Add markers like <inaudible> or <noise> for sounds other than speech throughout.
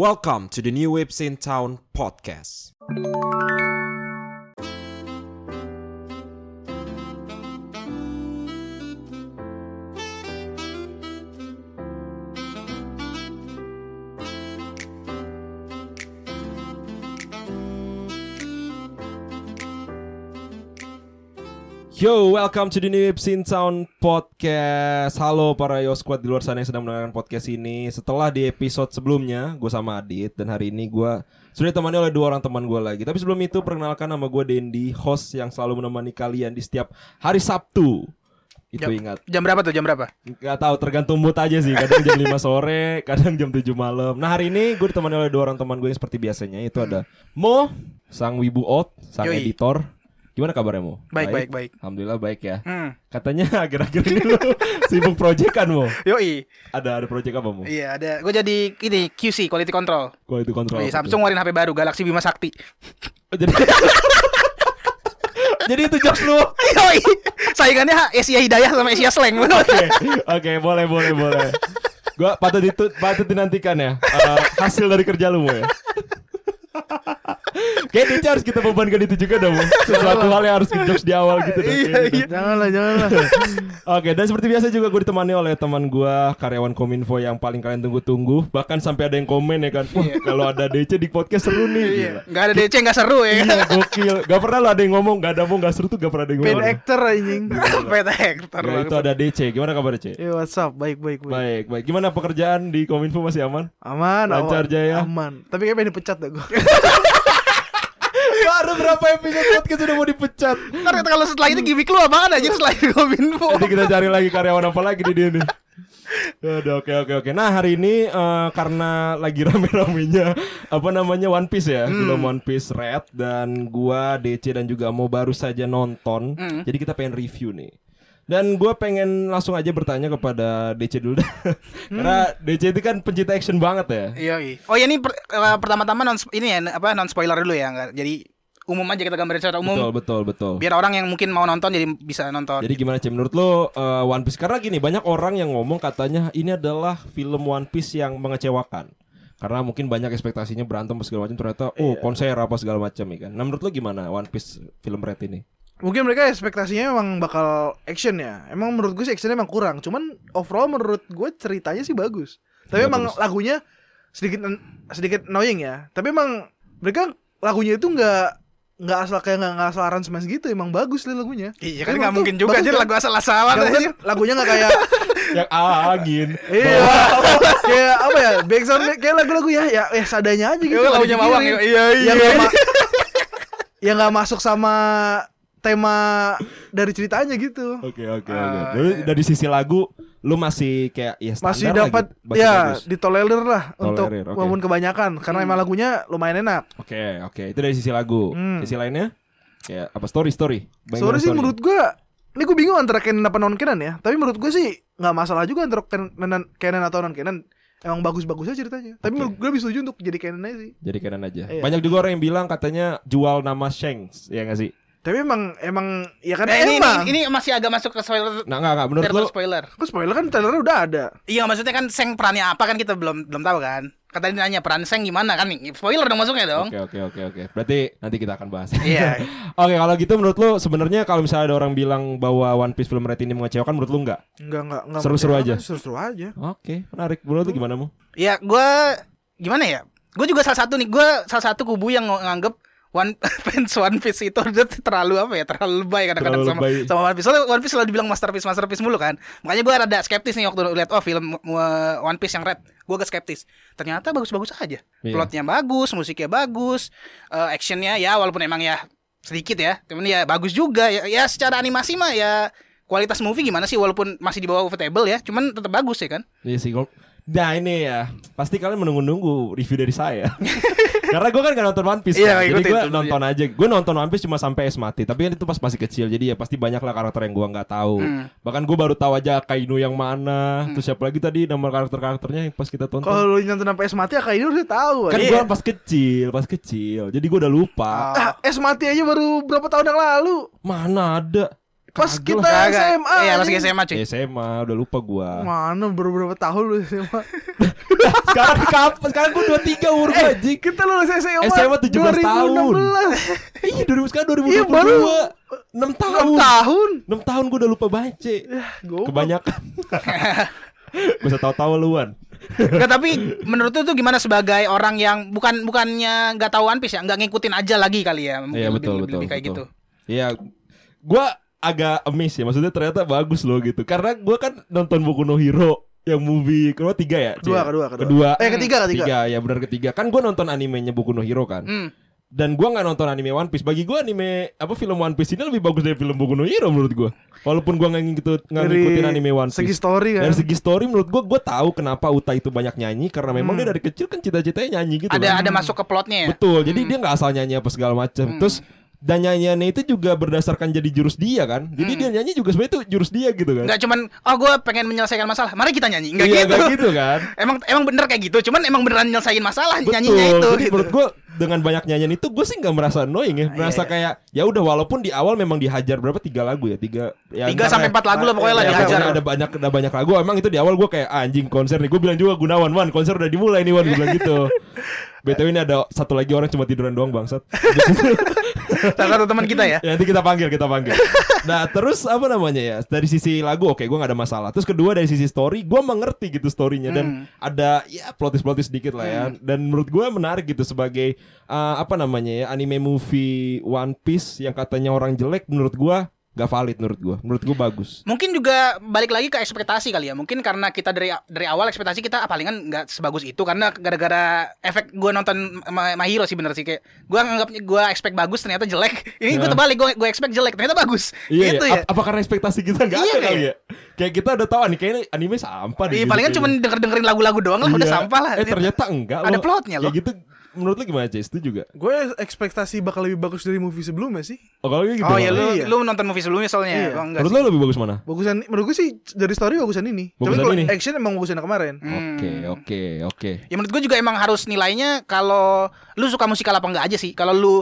Welcome to the New Waves in Town podcast. Yo, welcome to the New Waves in Town podcast. Halo para Yo Squad di luar sana yang sedang mendengarkan podcast ini. Setelah di episode sebelumnya, gue sama Adit dan hari ini gue sudah ditemani oleh dua orang teman gue lagi. Tapi sebelum itu perkenalkan nama gue Dendi, host yang selalu menemani kalian di setiap hari Sabtu. Itu Jam- ingat. Jam berapa tuh? Jam berapa? Gak tahu tergantung mood aja sih. Kadang jam 5 sore, <laughs> kadang jam 7 malam. Nah hari ini gue ditemani oleh dua orang teman gue yang seperti biasanya. Itu ada Mo, sang wibu out, sang Yoi. editor. Gimana kabarnya Mo? Baik, baik, baik. Alhamdulillah baik ya. Hmm. Katanya <laughs> akhir-akhir ini lu <laughs> sibuk project kan Mo? Yoi. Ada ada project apa Mo? Iya, ada. Gue jadi ini QC, quality control. Quality control. Apa Samsung ngeluarin HP baru Galaxy Bima Sakti. Oh, Jadi <laughs> Jadi itu jokes lu. Yoi. Saingannya Asia Hidayah sama Asia Slang. Oke, oke, boleh, boleh, boleh. Gua patut itu patut dinantikan ya eh, hasil dari kerja lu Mo ya. Kayaknya Dica harus kita bebankan itu juga dong. Sesuatu hal yang harus jokes di awal gitu dong. Iya, iya. Janganlah, janganlah. Oke, dan seperti biasa juga gue ditemani oleh teman gue karyawan Kominfo yang paling kalian tunggu-tunggu. Bahkan sampai ada yang komen ya kan, wah kalau ada DC di podcast seru nih. Iya. Gila. Gak ada DC gak seru ya. Iya, gokil. Gak pernah lo ada yang ngomong, gak ada mau gak seru tuh gak pernah ada yang ngomong. actor anjing. Beta hektar <laughs> Ya, itu ada DC. Gimana kabar DC? Ya what's up? Baik, baik, baik. Baik, baik. Gimana pekerjaan di Kominfo masih aman? Aman, Lancar, aman. Jaya? Aman. Tapi kayaknya dipecat dah gue. <laughs> Baru berapa episode podcast udah mau dipecat. Ntar kalau setelah itu gimmick lu apaan aja selain Kominfo. Jadi kita cari lagi karyawan apa lagi di dia nih. Aduh, oke oke oke. Nah hari ini eh, karena lagi rame-ramenya apa namanya One Piece ya, film One Piece Red dan gua DC dan juga mau baru saja nonton. Hmm. Jadi kita pengen review nih. Dan gua pengen langsung aja bertanya kepada DC dulu dah. Karena DC itu kan pencinta action banget ya. Iya, iya. Oh ya ini per- eh, pertama-tama non ini ya apa non spoiler dulu ya. Jadi umum aja kita gambarin secara umum. Betul betul betul. Biar orang yang mungkin mau nonton jadi bisa nonton. Jadi gimana Cem menurut lo eh, One Piece karena gini banyak orang yang ngomong katanya ini adalah film One Piece yang mengecewakan. Karena mungkin banyak ekspektasinya berantem segala macam ternyata oh konser apa segala macam ya kan. Nah menurut lo gimana One Piece film Red ini? Mungkin mereka ekspektasinya emang bakal action ya. Emang menurut gue sih actionnya emang kurang. Cuman overall menurut gue ceritanya sih bagus. Tapi Iya, emang bagus. lagunya sedikit sedikit annoying ya. Tapi emang mereka lagunya itu nggak nggak asal kayak nggak nggak asal aransemen gitu. Emang bagus lah lagunya. Iya kan Emang nggak mungkin juga aja kan? lagu asal-asalan aja. lagunya nggak kayak <laughs> yang angin. iya <laughs> kayak apa ya backsound kayak lagu-lagu ya ya ya sadanya aja gitu Iya, lagunya. Mawang, iya, iya. ma- <laughs> yang nggak masuk sama tema dari ceritanya gitu Oke oke oke. Ah, Jadi iya. dari sisi lagu lu masih kayak ya standar masih dapat gitu. Masih ya bagus. ditolerir lah untuk Tolerir, oke. walaupun kebanyakan karena emang lagunya lumayan enak Oke oke itu dari sisi lagu. Hmm. Sisi lainnya ya apa story story. Sorry sih story? menurut gua ini gue bingung antara canon apa non canon ya tapi menurut gue sih nggak masalah juga antara canon, canon atau non canon emang bagus-bagus aja ceritanya tapi Oke. menurut gue lebih setuju untuk jadi canon aja sih Jadi kanan aja. Iya. Banyak juga orang yang bilang katanya jual nama Shanks ya nggak sih? Tapi emang emang ya kan Nah, ini, emang ini, ini masih agak masuk ke spoiler. Nah nggak nggak menurut lu spoiler. Kok spoiler kan trailernya udah ada Iya maksudnya kan Seng perannya apa kan kita belum belum tahu kan. Kata dia nanya peran Seng gimana kan nih. Spoiler dong masuknya dong. Oke oke oke oke. Berarti nanti kita akan bahas. Iya. <laughs> oke kalau gitu menurut lu sebenarnya kalau misalnya ada orang bilang bahwa One Piece film Red ini mengecewakan menurut lu enggak? Enggak enggak enggak Seru-seru aja? Seru-seru aja. Oke menarik. Menurut lu gimana mu? Ya gue gimana ya? Gue juga salah satu nih. Gue salah satu kubu yang ng- nganggep One <laughs> fans One Piece itu udah terlalu apa ya? Terlalu lebay kadang-kadang sama lebay. sama One Piece. Soalnya One Piece selalu dibilang masterpiece masterpiece mulu kan. Makanya gue rada skeptis nih waktu lihat oh film uh, One Piece yang Red. Gue agak skeptis. Ternyata bagus-bagus aja. Iya. Plotnya bagus, musiknya bagus, uh, actionnya ya walaupun emang ya sedikit ya. Cuman ya bagus juga ya. Ya secara animasi mah ya kualitas movie gimana sih walaupun masih di bawah table ya. Cuman tetap bagus ya kan. Iya sih. Nah ini ya pasti kalian menunggu-nunggu review dari saya. <laughs> Karena gue kan gak nonton One Piece Iya, kan. Jadi gue nonton aja Gue nonton One Piece cuma sampai es mati Tapi kan itu pas masih kecil Jadi ya pasti banyak lah karakter yang gue nggak tahu Hmm. Bahkan gue baru tahu aja Kainu yang mana Terus siapa lagi tadi nama karakter-karakternya yang pas kita tonton Kalau lu nonton sampai es mati ya kayak ini udah tahu. Kan aja. gue pas kecil Pas kecil Jadi gue udah lupa Ah, es mati aja baru berapa tahun yang lalu. Mana ada Pas kita Kagak. SMA. Iya, pas. SMA cuy. SMA udah lupa gua. Mana beberapa tahun lu SMA. <laughs> sekarang kapan? Sekarang gua 23 umur gua anjing. Kita lulus SMA. SMA 17 tahun. 2016. <laughs> Iya 2000 sekarang 2022. Iya, baru 6 tahun. 6 tahun. 6 tahun gua udah lupa baca. Goblok. Kebanyakan. <laughs> Gua usah tahu-tahu luan. Nggak, tapi menurut lu tuh gimana sebagai orang yang bukan bukannya nggak tahu One Piece ya, nggak ngikutin aja lagi kali ya? Mungkin Iya lebih- betul lebih, betul. lebih kayak betul. gitu. Iya, gua agak amazed ya. Maksudnya ternyata bagus loh gitu. Karena gua kan nonton Boku no Hero yang movie kedua tiga ya. Kedua, kedua, kedua. Kedua. Eh, ketiga, ketiga. Tiga ya benar ketiga. Kan gua nonton animenya Boku no Hero kan. Hmm. Dan gua nggak nonton anime One Piece. Bagi gua anime apa film One Piece ini lebih bagus dari film Boku no Hero menurut gua. Walaupun gua nggak ngikut ngikutin anime One Piece. segi story kan. Dari segi story menurut gua gua tahu kenapa Uta itu banyak nyanyi karena memang Hmm. dia dari kecil kan cita-citanya nyanyi gitu. Ada kan. ada masuk ke plotnya ya? Betul. Jadi dia nggak asal nyanyi apa segala macam. Hmm. Terus dan nyanyiannya itu juga berdasarkan jadi jurus dia kan. Jadi dia nyanyi juga sebenarnya itu jurus dia gitu kan. Hmm. Nggak cuman oh gue pengen menyelesaikan masalah, mari kita nyanyi. Nggak Iya, gitu. nggak gitu kan. <laughs> Emang emang bener kayak gitu, cuman emang beneran nyelesain masalah Betul. nyanyinya itu. Jadi gitu. menurut gua dengan banyak nyanyian itu gue sih nggak merasa annoying ya. Merasa iya. kayak ya udah walaupun di awal memang dihajar berapa tiga lagu ya tiga. Ya, Tiga sampai empat lagu lah pokoknya lah Ya, dihajar. ada banyak ada banyak lagu. Emang itu di awal gue kayak ah, anjing konser nih. Gue bilang juga Gunawan Wan konser udah dimulai nih Wan gue bilang gitu. <laughs> BTW ini ada satu lagi orang cuma tiduran doang bangsat. <laughs> Salah satu teman kita ya. Ya, nanti kita panggil, kita panggil. <laughs> Nah, terus apa namanya ya? Dari sisi lagu, oke, gua nggak ada masalah. Terus kedua dari sisi story, gua mengerti gitu storynya dan Hmm. ada ya plotis-plotis sedikit lah ya. Dan menurut gua menarik gitu sebagai uh, apa namanya ya anime movie One Piece yang katanya orang jelek, menurut gua nggak valid menurut gua. Menurut gua bagus. Mungkin juga balik lagi ke ekspektasi kali ya. Mungkin karena kita dari dari awal ekspektasi kita ah, palingan nggak sebagus itu karena gara-gara efek gue nonton Ma Hero sih bener sih kayak gue nganggap gue expect bagus ternyata jelek. <laughs> Ini gue Ya. terbalik gue gue expect jelek ternyata bagus. Iya, gitu ya. ya. Ap- apa karena ekspektasi kita nggak Iya, ada kali ya? Kayak kita udah tahu nih kayaknya anime sampah deh. Iya, gitu palingan cuma denger dengerin lagu-lagu doang lah udah Iya. sampah lah. Eh ternyata enggak Ada loh. plotnya loh. Kayak gitu menurut lu gimana, Cis? Itu juga. Gue ekspektasi bakal lebih bagus dari movie sebelumnya sih. Oh, kalau gitu. Oh ya malah. lu Iya. lu nonton movie sebelumnya soalnya. Iya. Oh, enggak Menurut sih. lu lebih bagus mana? Bagusan menurut gue sih dari story bagusan ini. Tapi Bagusan kalau ini? action emang bagusan kemarin. Hmm. Oke, oke, oke. Ya menurut gue juga emang harus nilainya kalau lu suka musikal apa enggak aja sih. Kalau lu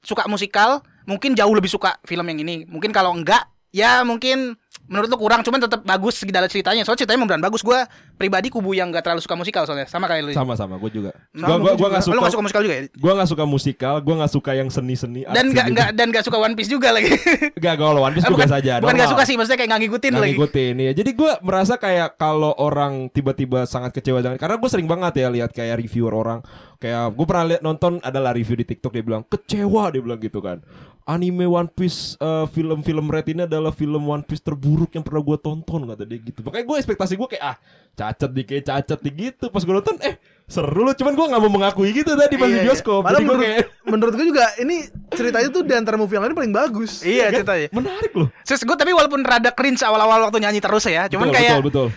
suka musikal, mungkin jauh lebih suka film yang ini. Mungkin kalau enggak, ya mungkin menurut lu kurang cuman tetap bagus dalam ceritanya. Soalnya ceritanya beneran bagus. Gue pribadi kubu yang enggak terlalu suka musikal soalnya. Sama kayak lu. Sama-sama, gue juga. Sama, Gua gua gua gua juga. nggak Lu suka. enggak suka musikal juga ya? Gua nggak suka musikal, gua nggak suka yang seni-seni. Dan enggak enggak dan enggak suka One Piece juga lagi. <laughs> Enggak, kalau One Piece Eh, gue bukan biasa aja. bukan normal. suka sih, maksudnya kayak enggak ngikutin Nggak lagi. ngikutin ya. Jadi gue merasa kayak kalau orang tiba-tiba sangat kecewa dengan karena gue sering banget ya lihat kayak reviewer orang kayak gue pernah lihat nonton adalah review di TikTok dia bilang kecewa dia bilang gitu kan. Anime One Piece eh, film-film Red ini adalah film One Piece terburuk yang pernah gue tonton kata dia gitu. Makanya gue ekspektasi gue kayak ah cacat di kayak cacat di gitu. Pas gue nonton eh seru loh cuman gue nggak mau mengakui gitu tadi pas Iya, di iya. bioskop. Malah Jadi gue menurut, kayak <laughs> menurut gue juga ini ceritanya tuh di antara movie yang lain paling bagus. Iya, kan? ceritanya. menarik loh. Terus gue tapi walaupun rada cringe awal-awal waktu nyanyi terus ya, cuman betul, kayak betul betul.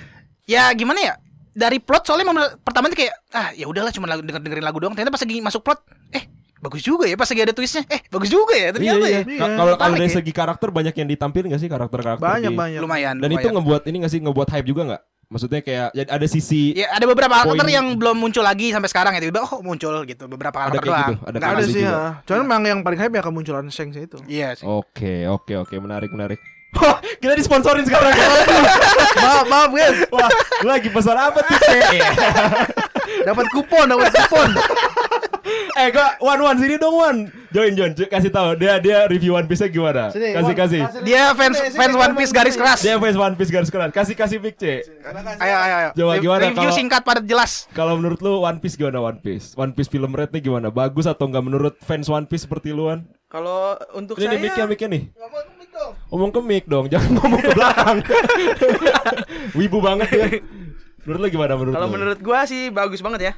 ya gimana ya dari plot soalnya memang pertama tuh kayak ah ya udahlah cuma lagu denger dengerin lagu doang ternyata pas lagi masuk plot eh bagus juga ya pas lagi ada twistnya eh bagus juga ya ternyata iya, iya. ya Iya. Ka- Kalau kalau dari ya. segi karakter banyak yang ditampilin gak sih karakter-karakter Banyak di- banyak. lumayan Dan itu lumayan. ngebuat ini gak sih ngebuat hype juga nggak? Maksudnya kayak ya ada sisi ya ada beberapa karakter Poin- yang belum muncul lagi sampai sekarang ya tiba-tiba oh muncul gitu beberapa Ada karakter kayak doang gitu, ada Nggak kayak ada sih juga. ya. Cuman memang yang paling hype ya kemunculan Sheng sih itu. iya sih. Oke, oke, oke, menarik, menarik. Wah, kita disponsorin sekarang. <laughs> maaf, maaf guys. Wah, lagi pesan apa tuh? Dapat kupon, dapat kupon. <laughs> eh, gua Wan Wan sini dong Wan. Join John, cu- kasih tahu dia dia review One Piece-nya gimana? Sini, kasih Wan, kasih. dia fans Sini, sini, fans One Piece garis sini. keras Dia fans One Piece garis keras. Kasih kasih Big C. ayo ayo ayo Coba Re- gimana review kalau- singkat padat jelas Kalau menurut lu One Piece gimana One Piece? One Piece film Red nih gimana? Bagus atau enggak menurut fans One Piece seperti lu Wan? Kalau untuk Ini saya nih mic-nya mic-nya nih. Ngomong mic dong. Ngomong ke mic dong, <laughs> jangan ngomong ke belakang. <laughs> Wibu banget ya. Menurut lu gimana menurut kalau menurut gua sih bagus banget ya.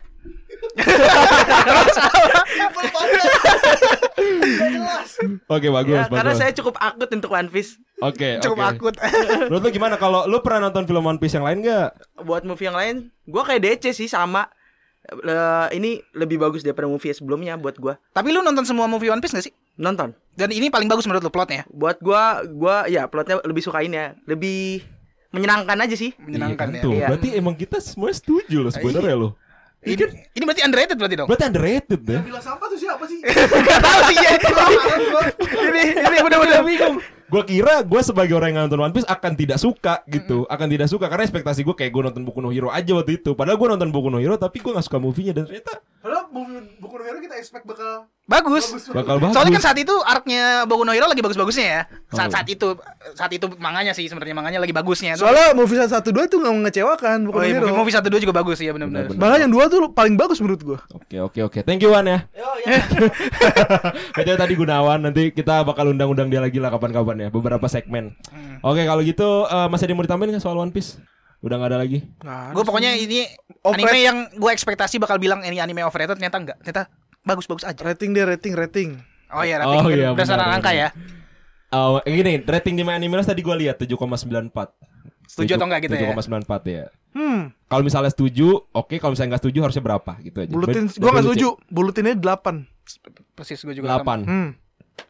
Oke, bagus, Ya, bagus. karena saya cukup akut untuk One Piece. Oke, <laughs> cukup oke. akut Menurut lu gimana kalau lu pernah nonton film One Piece yang lain gak? Buat movie yang lain, gua kayak DC sih sama. Eh, ini lebih bagus daripada movie sebelumnya buat gua. tapi lu nonton semua movie One Piece gak sih Nonton. dan ini paling bagus menurut lu plotnya ya? Buat gua, gua ya plotnya lebih sukain ya. Lebih menyenangkan aja sih. menyenangkan Iya ya kan, Tuh, Iya. berarti emang kita semua setuju loh sebenarnya lo. ini, ini berarti underrated berarti dong Berarti underrated deh. Bilang sampah tuh siapa sih? <laughs> Gak tahu sih ya. ini ini udah udah bingung. gue kira gue sebagai orang yang nonton One Piece akan tidak suka gitu, akan tidak suka karena ekspektasi gue kayak gue nonton Boku no Hero aja waktu itu. Padahal gue nonton Boku no Hero tapi gue gak suka movie-nya dan ternyata Padahal buku buku Hero kita expect bakal Bagus. bakal bagus. Soalnya kan saat itu arc-nya Boku no Hero lagi bagus-bagusnya ya. Saat saat itu saat itu manganya sih sebenarnya manganya lagi bagusnya. Soalnya movie satu dua itu nggak mengecewakan buku oh, iya, Hero. movie, movie satu dua juga bagus ya benar-benar. Bahkan yang dua tuh paling bagus menurut gua. Oke oke oke, thank you Wan ya. Kayaknya <laughs> tadi Gunawan nanti kita bakal undang-undang dia lagi lah kapan-kapan ya beberapa segmen. Oke kalau gitu eh, masih ada yang mau ditambahin nggak soal One Piece? Udah nggak ada lagi. Nah, Gue pokoknya ini anime yang gue ekspektasi bakal bilang ini anime overrated ternyata enggak. Ternyata bagus-bagus aja. rating dia rating rating. Oh iya, Oh rating iya, berdasarkan benar, angka ya. Oh, gini, rating di My Anime List tadi gue lihat 7,94. Setuju atau enggak gitu ya? 7,94 ya. Hmm, Kalau misalnya setuju, oke. Kalau misalnya nggak setuju harusnya berapa gitu aja. bulutin Ber- gua nggak berapa lu, setuju. Bulutinnya 8. Persis gue Cik? juga. 8. Hmm.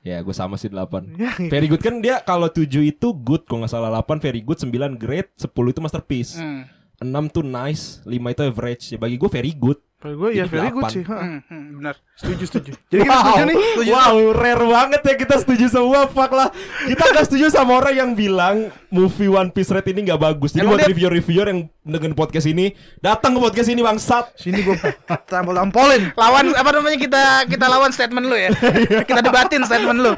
Ya, gue sama sih 8. <laughs> Ya, Very good kan dia kalau 7 itu good kalau nggak salah 8 very good, 9 great, 10 itu masterpiece. Hmm. 6 tuh nice, 5 itu average. Ya bagi gue very good. Kalau gue ya very good sih. ha. Hmm, hmm, benar. Setuju setuju. Jadi kita setuju nih. wow, rare banget ya kita setuju semua fuck lah. Kita gak setuju sama orang yang bilang movie One Piece Red ini gak bagus. Jadi Emang buat reviewer-reviewer yang dengan podcast ini, datang ke podcast ini bangsat. Sini gua tampol-tampolin. Lawan apa namanya kita kita lawan statement lu ya. <laughs> kita debatin statement lu.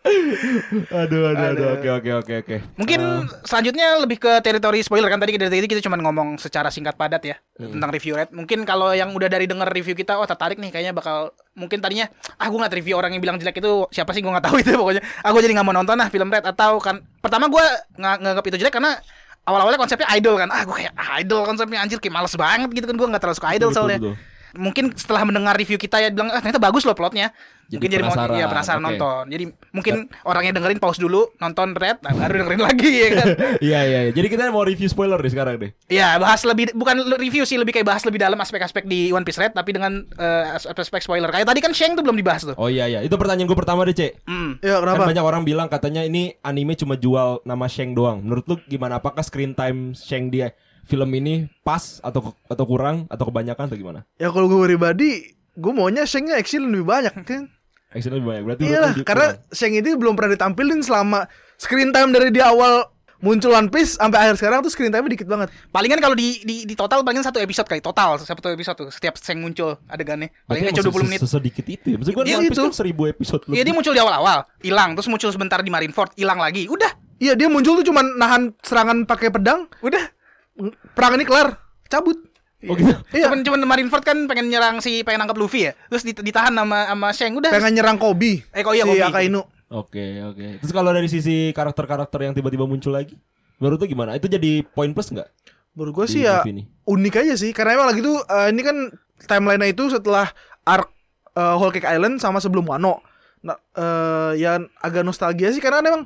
Aduh, aduh, aduh. Oke, oke, oke, oke. Mungkin selanjutnya lebih ke teritori spoiler kan tadi dari tadi kita cuma ngomong secara singkat padat ya tentang review red. Mungkin kalau yang udah dari denger review kita oh tertarik nih kayaknya bakal mungkin tadinya ah gue ngeliat review orang yang bilang jelek itu siapa sih gue nggak tahu <laughs> itu pokoknya. Aku jadi nggak mau nonton lah film red atau kan pertama gue nggak nganggap itu jelek karena awal-awalnya konsepnya idol kan. Ah gue kayak ah, idol konsepnya anjir kayak males banget gitu kan gue nggak terlalu suka idol Betul, soalnya. betul. Mungkin setelah mendengar review kita ya bilang ah ternyata bagus loh plotnya. Jadi mungkin jadi mau penasaran, ya penasaran oke. nonton. Jadi mungkin orang yang dengerin pause dulu nonton red nah, baru dengerin <laughs> lagi ya kan. Iya, iya, iya. Jadi kita mau review spoiler deh sekarang deh. Ya bahas lebih bukan review sih lebih kayak bahas lebih dalam aspek-aspek di One Piece Red tapi dengan eh, aspek spoiler. Kayak tadi kan Shang tuh belum dibahas tuh. Oh iya, iya. Itu pertanyaan gue pertama deh, Cek. Hmm. Ya Kan kenapa? banyak orang bilang katanya ini anime cuma jual nama Shang doang. Menurut lu gimana? Apakah screen time Shang dia film ini pas atau atau kurang atau kebanyakan atau gimana? Ya kalau gue pribadi, gue maunya Sheng-nya action lebih banyak kan. Action lebih banyak. Berarti Iya karena kurang. Sheng itu belum pernah ditampilin selama screen time dari di awal muncul One Piece sampai akhir sekarang tuh screen time dikit banget. Palingan kalau di, di di total palingan satu episode kali total satu episode tuh setiap Shang muncul adegannya. Emang cuma 20 se- menit. se- Sesedikit itu ya. Maksud gue Iya, One Piece itu. kan seribu episode Iya dia muncul di awal-awal, hilang, terus muncul sebentar di Marineford, hilang lagi. Udah, Iya dia muncul tuh cuman nahan serangan pakai pedang, udah. Perang ini kelar, cabut. Oh gitu. Iya, Cuman cuman Marineford kan pengen nyerang si pengen nangkap Luffy ya. Terus dit- ditahan sama sama Shang udah. pengen nyerang Kobe. Eh, kok iya, si Kobe. Akainu. Oke, oke. Terus kalau dari sisi karakter-karakter yang tiba-tiba muncul lagi, menurut lu gimana? Itu jadi poin plus nggak? Menurut gue sih ya ini. unik aja sih karena emang lagi tuh eh, ini kan timeline-nya itu setelah arc eh, Whole Cake Island sama sebelum Wano. Nah, eh yang agak nostalgia sih karena emang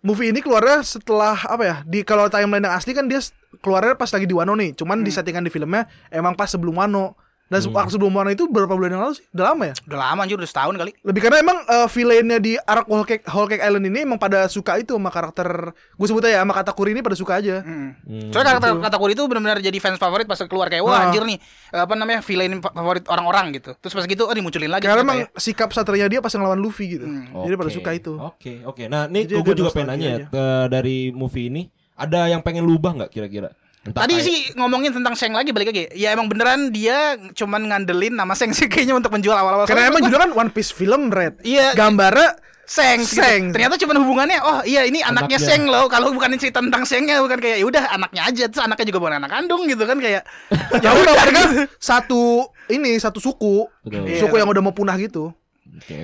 movie ini keluarnya setelah apa ya? Di kalau timeline yang asli kan dia keluarnya pas lagi di Wano nih. Cuman di settingan di filmnya emang pas sebelum Wano. Dan se- arc sebelum Wano itu berapa bulan yang lalu sih? Udah lama ya? Udah lama anjir udah setahun kali. Lebih karena emang eh, villainnya di arc Whole Cake, Whole Cake Island ini emang pada suka itu sama karakter gue sebut aja sama Katakuri ini pada suka aja. Hmm. Hmm, Soalnya karakter Katakuri itu benar-benar jadi fans favorit pas keluar kayak wah Ah. anjir nih apa namanya villain favorit orang-orang gitu. Terus pas gitu oh dimunculin lagi. Karena ternyata emang ya. sikap satria dia pas ngelawan Luffy gitu. Jadi pada suka itu. Oke, oke. Nah, ini gue juga pengen nanya ya, eh, dari movie ini ada yang pengen lubah nggak kira-kira? Entah Tadi kayak- sih ngomongin tentang Shang lagi balik lagi. Ya emang beneran dia cuman ngandelin nama Shang sih kayaknya untuk menjual awal-awal. Karena emang judulnya kan One Piece film Red. Iya. Gambarnya Shang, gitu. Shang. Ternyata cuman hubungannya oh iya ini anaknya, Anaknya. Shang loh. Kalau bukan cerita tentang Shangnya bukan kayak ya udah anaknya aja terus anaknya juga bukan anak kandung gitu kan kayak <laughs> ya udah mereka satu ini satu suku. Betul. Iya. Suku yang udah mau punah gitu.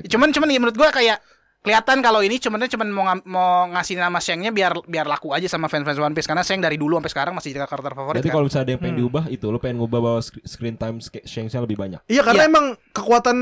Cuman cuman ya menurut gua kayak kelihatan kalau ini cuman cuman mau mau ngasih nama Shangnya biar biar laku aja sama fans-fans One Piece karena Shang dari dulu sampai sekarang masih jadi karakter favorit Berarti kan. kalau misalnya ada yang pengen diubah itu lo pengen ngubah bahwa screen time Shang-nya lebih banyak. Iya karena Iya. emang kekuatan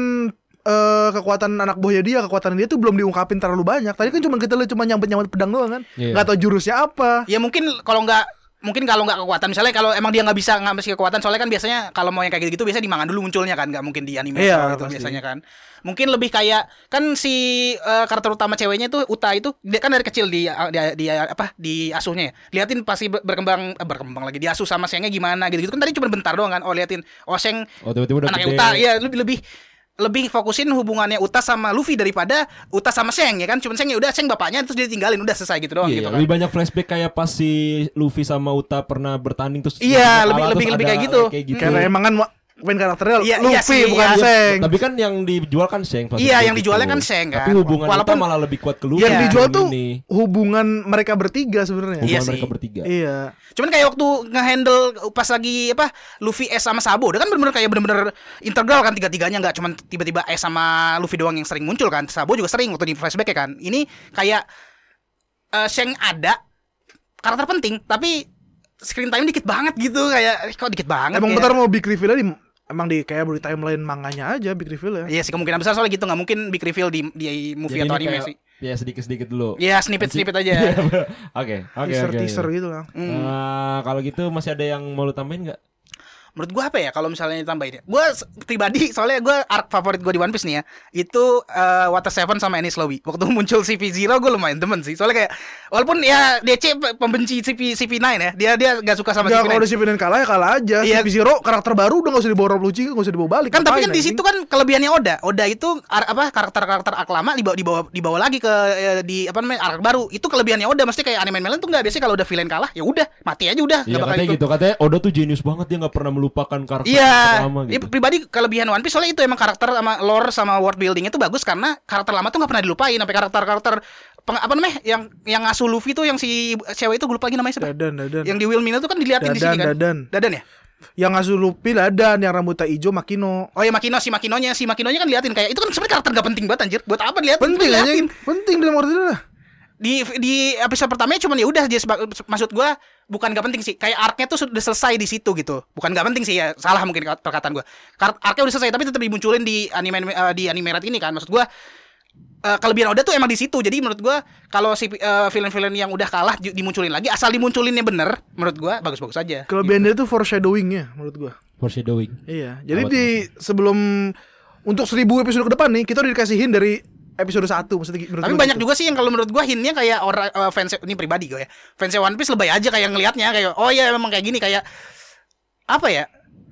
eh, kekuatan anak buahnya dia, kekuatan dia tuh belum diungkapin terlalu banyak. Tadi kan cuma kita lihat cuma nyambet-nyambet pedang doang kan. Iya. Nggak tahu jurusnya apa. Ya mungkin kalau nggak mungkin kalau nggak kekuatan misalnya kalau emang dia nggak bisa ngambil kekuatan soalnya kan biasanya kalau mau yang kayak gitu biasanya di manga dulu munculnya kan nggak mungkin di anime Iya, gitu pasti. biasanya kan mungkin lebih kayak kan si eh, karakter utama ceweknya tuh Uta itu dia kan dari kecil di di, di apa di asuhnya ya liatin pasti ber- berkembang eh, berkembang lagi diasuh sama Shangnya gimana gitu gitu kan tadi cuma bentar doang kan oh liatin oh Shang Oh, udah anaknya gede. Uta ya lebih lebih lebih fokusin hubungannya Uta sama Luffy daripada Uta sama Sheng ya kan. Cuman Sheng ya udah Sheng bapaknya terus dia tinggalin udah selesai gitu doang Iya, gitu kan. lebih banyak flashback kayak pas si Luffy sama Uta pernah bertanding terus Iya, kalah, lebih- terus lebih- lebih ada kayak gitu. kayak gitu. Karena emang kan main karakternya Iya, Luffy iya sih, bukan iya. Seng. Tapi kan yang dijual kan Sheng pas Iya, itu yang dijualnya kan Sheng kan. Tapi hubungan Walaupun- Uta malah lebih kuat ke Luffy Yang Iya. dijual tuh ini. hubungan mereka bertiga sebenarnya. hubungan Iya sih. mereka bertiga. Iya. Cuman kayak waktu ngehandle pas lagi apa Luffy S sama Sabo, dia kan bener-bener kayak bener-bener integral kan tiga-tiganya nggak cuman tiba-tiba S sama Luffy doang yang sering muncul kan. Sabo juga sering waktu di flashback ya kan. Ini kayak eh Sheng ada karakter penting tapi screen time dikit banget gitu kayak kok dikit banget. Emang kayak- bentar mau big reveal di emang di kayak di timeline manganya aja big reveal ya. Iya sih kemungkinan besar soalnya gitu nggak mungkin big reveal di di movie Jadi atau anime sih. Ya sedikit-sedikit dulu. Iya snippet-snippet aja. <laughs> Oke, oke, teaser oke. teaser gitu lah. Hmm. Eh, kalau gitu masih ada yang mau lu tambahin nggak? Menurut gua apa ya kalau misalnya ditambahin ya? Gua s- pribadi soalnya gua arc favorit gua di One Piece nih ya. Itu eh, Water Seven sama Enies Lobby. Waktu <laughs> muncul CP Zero gua lumayan demen sih. Soalnya kayak walaupun ya DC pe- pembenci CP CP9 ya. Dia dia gak suka sama Ya CP9. kalau udah CP9 kalah ya kalah aja. Iya. CP0 karakter baru udah gak usah dibawa Rob Lucci, gak usah dibawa balik. kan tapi kan di situ kan kelebihannya Oda. Oda itu ar- apa karakter-karakter arc lama dibawa dibawa dibawa lagi ke eh, di apa namanya arc baru. Itu kelebihannya Oda. Mesti kayak anime Melon tuh nggak biasanya kalau udah villain kalah ya udah mati aja udah Iya nggak bakal katanya ikut. gitu katanya Oda tuh jenius banget dia nggak pernah melupakan karakter Iya, lama Iya, gitu. pribadi kelebihan One Piece soalnya itu emang karakter sama lore sama world building itu bagus karena karakter lama tuh nggak pernah dilupain sampai karakter-karakter apa namanya yang yang ngasuh Luffy tuh yang si cewek itu gue lupa lagi namanya siapa? Dadan, dadan. Yang di Wilmina tuh kan diliatin di sini Dadan, kan. dadan. Dadan ya? Yang ngasuh Luffy Dadan, yang rambutnya hijau Makino. Oh ya Makino si Makinonya si Makinonya kan diliatin kayak itu kan sebenarnya karakter gak penting banget anjir. Buat apa diliatin? Penting penting dalam arti lah. Di di episode pertamanya cuman ya udah dia maksud gua bukan gak penting sih. Kayak arc-nya tuh sudah selesai di situ gitu. Bukan gak penting sih ya. Salah mungkin perkataan gua. Kar- Arc-nya udah selesai tapi tetap dimunculin di anime eh, di anime red ini kan. Maksud gua eh, kelebihan Oda tuh emang di situ. Jadi menurut gua kalau si eh, villain-villain yang udah kalah di- dimunculin lagi asal dimunculinnya bener menurut gua bagus-bagus aja. Kelebihan dia tuh foreshadowingnya menurut gua. Foreshadowing. Iya. Jadi di sebelum untuk seribu episode ke depan nih kita udah dikasihin dari episode 1 maksudnya menurut Tapi gua banyak gitu. juga sih yang kalau menurut gua hintnya kayak orang eh, fans ini pribadi gue ya. Fans One Piece lebay aja kayak ngelihatnya kayak oh ya memang kayak gini kayak apa ya?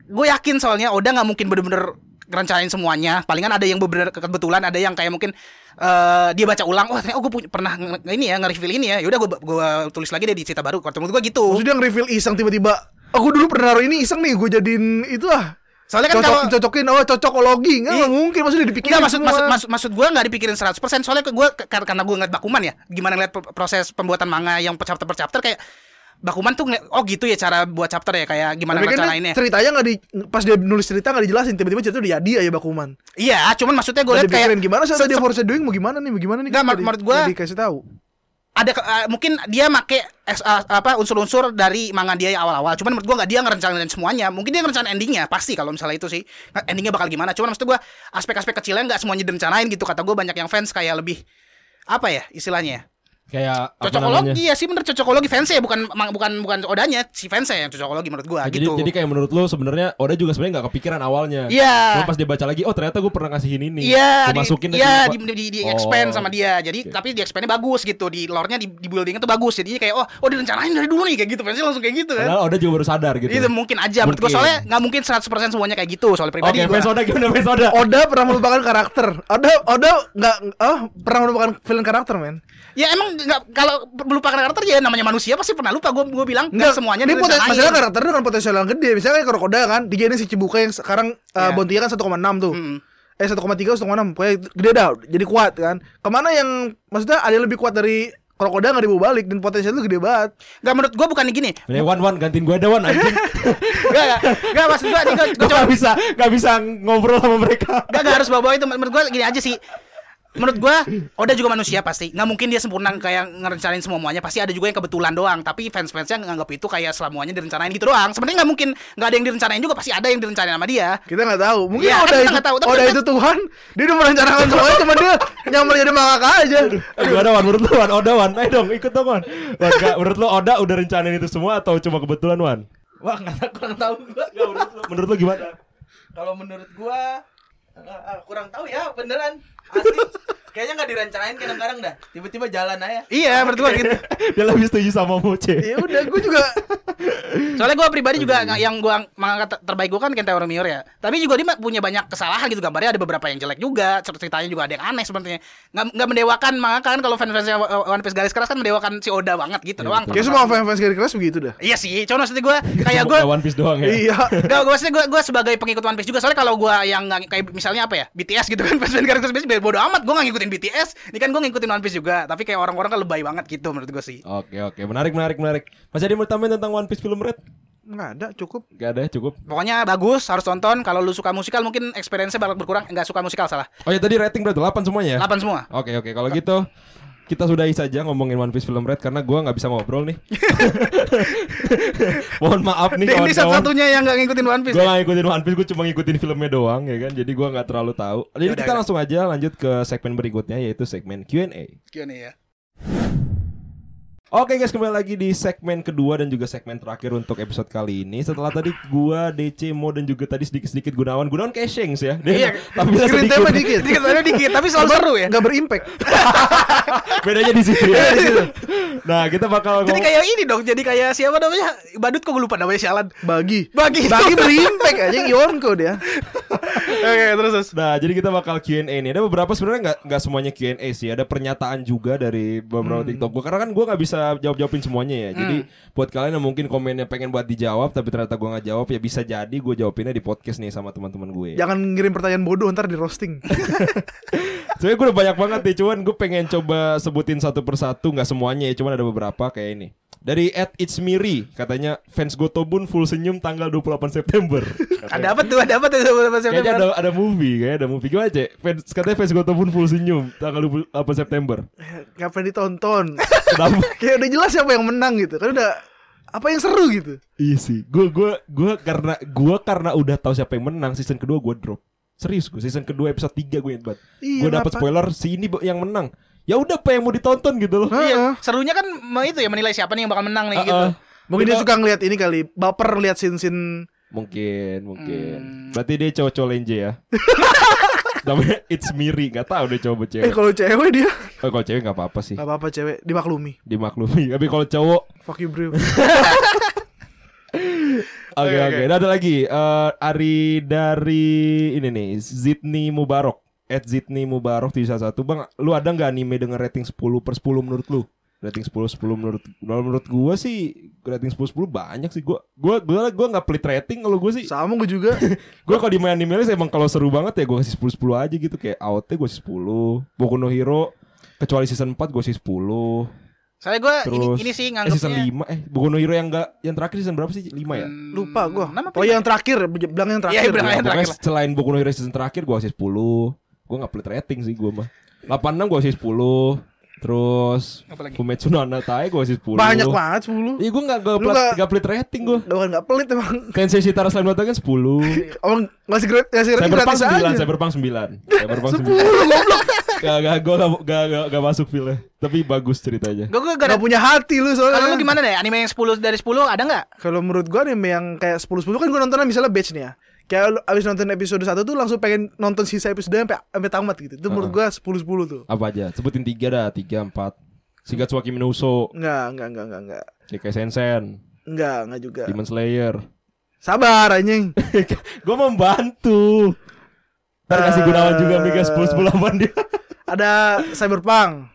Gue yakin soalnya Oda nggak mungkin bener-bener rencanain semuanya. Palingan ada yang bener kebetulan, ada yang kayak mungkin eh dia baca ulang, oh ternyata oh gue pernah ini ya nge-reveal ini ya. Yaudah gue gua tulis lagi deh di cerita baru. Kalau menurut gue gitu. Maksudnya yang reveal iseng tiba-tiba aku dulu pernah naruh ini iseng nih gue jadiin itu ah. Soalnya kan Cocok, kalau cocokin oh cocokologi nggak Iya. mungkin maksudnya dipikirin Enggak maksud maksud maksud, maksud gue nggak dipikirin 100% soalnya gue karena gue ngeliat Bakuman ya gimana ngeliat pro- proses pembuatan manga yang per chapter per chapter kayak Bakuman tuh ngeliat, oh gitu ya cara buat chapter ya kayak gimana Tapi kan dia rencanainnya ceritanya nggak di pas dia nulis cerita nggak dijelasin tiba-tiba cerita udah jadi aja Bakuman. iya cuman maksudnya gue Gue liat kayak gimana se- dia se- foreshadowing mau gimana nih mau gimana nih Nggak, menurut gua- nggak dikasih tahu. Ada eh, mungkin dia make eh, apa unsur-unsur dari manga dia yang awal-awal. Cuman menurut gue nggak dia ngerencanain semuanya. Mungkin dia ngerencanain endingnya pasti kalau misalnya itu sih. Endingnya bakal gimana? Cuman maksud gue aspek-aspek kecilnya nggak semuanya direncanain gitu. Kata gue banyak yang fans kayak lebih apa ya istilahnya ya Kayak cocokologi ya sih bener cocokologi fans ya bukan bukan bukan odanya si fans yang cocokologi menurut gua Nah, jadi, gitu jadi kayak menurut lu sebenarnya Oda juga sebenarnya nggak kepikiran awalnya. Iya. Cuma pas dia baca lagi, oh ternyata gue pernah ngasihin ini. Iya, Gua di, masukin deh iya ke- di, di, di Oh. expand sama dia. Jadi tapi di expandnya bagus gitu, di lore-nya di, di buildingnya tuh bagus. Jadinya kayak oh, oh direncanain dari dulu nih kayak gitu. Fansnya langsung kayak gitu kan. Padahal Oda juga baru sadar gitu. Itu mungkin aja menurut gua Mungkin. soalnya nggak mungkin 100% semuanya kayak gitu soal Oke, pribadi gua. fans Oda gimana fans Oda? Oda pernah melupakan karakter. Oda Oda nggak oh pernah melupakan villain karakter men. Ya emang nggak kalau melupakan karakter ya namanya manusia pasti pernah lupa. Gua gua bilang nggak semuanya Ini poten- masalah karakter dengan potensial yang gede. Misalnya kayak Krokoda kan, dijadiin si Cibuka yang sekarang uh, Iya. bounty-nya kan 1,6 tuh. Mm. Eh 1,3 1,6 pokoknya gede dah jadi kuat kan. Ke mana yang maksudnya ada yang lebih kuat dari Krokoda nggak dibawa balik dan potensial itu gede banget. Nggak menurut gua bukan gini. Nih, Wan Wan gantiin gue ada Wan anjing. <laughs> Nggak nggak nggak maksud nih Gue coba gak bisa gak bisa ngobrol sama mereka. Gak, gak harus bawa-bawa itu Menurut gue gini aja sih Menurut gue Oda juga manusia pasti Nggak mungkin dia sempurna kayak ngerencanain semuanya Pasti ada juga yang kebetulan doang Tapi fans-fansnya nganggap itu kayak semuanya direncanain gitu doang Sebenarnya nggak mungkin Nggak ada yang direncanain juga Pasti ada yang direncanain sama dia Kita nggak tahu. Mungkin kan Oda kita itu tahu, tapi Oda kan- itu Tuhan. Dia udah merencanakan semuanya cuma dia nyamar jadi mangaka aja. Gimana Wan? Menurut lu Wan? Oda Wan? Ayo dong ikut dong Wan. Wan gak, menurut lu Oda udah rencanain itu semua atau cuma kebetulan Wan? Wah, nggak tahu, kurang tahu gua. Menurut lu, menurut lu gimana? Kalau menurut gua eh, eh, kurang tahu ya, beneran. Asli. Kayaknya nggak direncanain kadang-kadang dah. Tiba-tiba jalan aja. Iya, menurut gua gitu. <laughs> Dia lebih setuju sama Moce. Ya udah, gue juga Soalnya gua pribadi juga yang gua mengangkat ter- terbaik gua kan Kentaro Miura ya. Tapi juga dia punya banyak kesalahan gitu gambarnya ada beberapa yang jelek juga, ceritanya juga ada yang aneh sebenarnya. Nggak nggak mendewakan maka kan kalau fans-fansnya One Piece garis keras kan mendewakan si Oda banget gitu Iya, doang. kayak semua fans-fans Gary Keras begitu dah. Iya sih, cuma maksudnya gua <laughs> kayak gua One Piece doang ya. Iya. <laughs> Gak, gue maksudnya gue gue sebagai pengikut One Piece juga soalnya kalau gue yang nggak kayak misalnya apa ya BTS gitu kan fans garis keras biasa bodo amat gue nggak ngikutin BTS ini kan gue ngikutin One Piece juga tapi kayak orang-orang kan lebay banget gitu menurut gue sih Oke oke menarik menarik menarik. Masih ada yang mau tambahin tentang One Piece film Red? Nggak ada, cukup. Gak ada cukup. pokoknya bagus harus tonton kalau lu suka musikal mungkin experience-nya bakal berkurang nggak suka musikal salah Oh ya tadi rating berarti 8 semuanya ya? 8 semua Oke oke kalau gitu kita sudahi saja ngomongin One Piece film Red karena gua nggak bisa ngobrol nih. <laughs> Mohon maaf nih kawan-kawan. satu-satunya yang nggak ngikutin One Piece Gue ya? gak ngikutin One Piece, gue cuma ngikutin filmnya doang ya kan Jadi gue gak terlalu tahu Jadi Yaudah, kita yaudah. langsung aja lanjut ke segmen berikutnya Yaitu segmen Q&A Gimana ya Oke guys kembali lagi di segmen kedua dan juga segmen terakhir untuk episode kali ini Setelah tadi gua, DC, Mo dan juga tadi sedikit-sedikit Gunawan Gunawan kayak Shanks ya Dia Iya, tapi Screen time dikit. dikit tapi selalu seru ya Nggak berimpact. <laughs> <laughs> Bedanya di situ ya Nah kita bakal jadi ngomong kayak ini dong jadi kayak siapa namanya Badut kok gue lupa namanya sialan Bagi. Bagi. Bagi berimpact aja Yonko dia. <laughs> oke terus terus Nah, jadi kita bakal Q&A nih. Ada beberapa sebenarnya nggak nggak semuanya Q&A sih. Ada pernyataan juga dari beberapa TikTok gue. Karena kan gue nggak bisa jawab jawabin semuanya ya. Jadi buat kalian yang mungkin komennya pengen buat dijawab, tapi ternyata gue nggak jawab, ya bisa jadi gue jawabinnya di podcast nih sama teman-teman gue. Jangan ngirim pertanyaan bodoh ntar di roasting. <laughs> Sebenarnya gue udah banyak banget nih. Cuman gue pengen coba sebutin satu persatu. Nggak semuanya ya. Cuman ada beberapa kayak ini. Dari at It's Miri katanya fans Gotobun full senyum tanggal 28 September. <laughs> ada apa tuh ada apa tuh sama Kayaknya ada ada movie, kayaknya ada movie. Gimana cek? Fans katanya fans Gotobun full senyum tanggal 28 September. Ngapain ditonton? Kenapa? <laughs> Kayak udah jelas siapa yang menang gitu. Kan udah apa yang seru gitu. iya sih. Gue gua gua karena gua karena udah tahu siapa yang menang season kedua gue drop. Serius gue season kedua episode 3 gue ingat banget. Iya, gue dapat spoiler si ini yang menang. Ya udah apa yang mau ditonton gitu loh. Iya, serunya kan itu ya menilai siapa nih yang bakal menang nih gitu. Heeh. Mungkin dia suka ngeliat ini kali, baper lihat sin-sin Mungkin, mungkin. Hmm. Berarti dia cowok-cowok lenje ya. <laughs> Namanya It's Miri, gak tahu deh cowok Eh cewek. kalau cewek dia Oh, kalau cewek gak apa-apa sih, Gak apa-apa cewek Dimaklumi dimaklumi. Tapi kalau cowok Fuck you bro <laughs> Oke oke. Ada lagi eh, Ari dari ini nih Zidni Mubarok. At Zidni Mubarok di salah satu. Bang, lu ada nggak anime dengan rating 10 per 10 menurut lu? Rating 10 10 menurut menurut gua sih rating 10 10 banyak sih. Gua gua gua gua nggak pelit rating kalau gua sih. Sama gue juga. <laughs> Gua kalau di main anime list emang kalau seru banget ya gua kasih 10 10 aja gitu. Kayak AOT gua kasih 10 Boku no Hero kecuali season 4 gua kasih 10 Soalnya gue ini, ini sih eh, season nganggapnya 5 eh Boku no Hero yang enggak yang terakhir season berapa sih? 5 ya? Hmm, Lupa gue Oh yang terakhir Bilang yang terakhir. Iya, bilang Ya, yang terakhir lah. selain Boku no Hero season terakhir gua kasih 10 Gua gak pelit rating sih gua mah. 86 gua kasih 10 Terus? Fumetsu no Anatae gua kasih 10 Banyak banget 10 Iya gua gak, gak, pelit, nggak- gak pelit rating gua. Bukan gak pelit emang. Tensei Shitara Slime Battle kan 10 Orang <laughs> ngasih grade Ngasih rating Cyberpunk gratis aja. 9 Cyberpunk 9 <laughs> Cyberpunk 9 Gak, gak, gua gak, gak, gak, gak masuk filmnya Tapi bagus ceritanya. Gue gue gak Gak punya hati lu soalnya. Kalau lu gimana deh? Anime yang 10 dari 10 ada nggak? Kalau menurut gua anime yang kayak 10-10 kan gua nontonnya misalnya batch nih ya Kayak lu abis nonton episode 1 tuh langsung pengen nonton sisa episode sampai sampai tamat gitu. Itu menurut gua 10-10 tuh. Apa aja? Sebutin 3 dah 3, 4 Shigatsu Kimi no Uso Enggak, enggak, enggak, enggak, enggak. Sekai Sensen Enggak, enggak juga. Demon Slayer Sabar anjing. <laughs> Gue membantu Ntar kasih gunawan juga Mega 10 10 8 dia Ada Cyberpunk.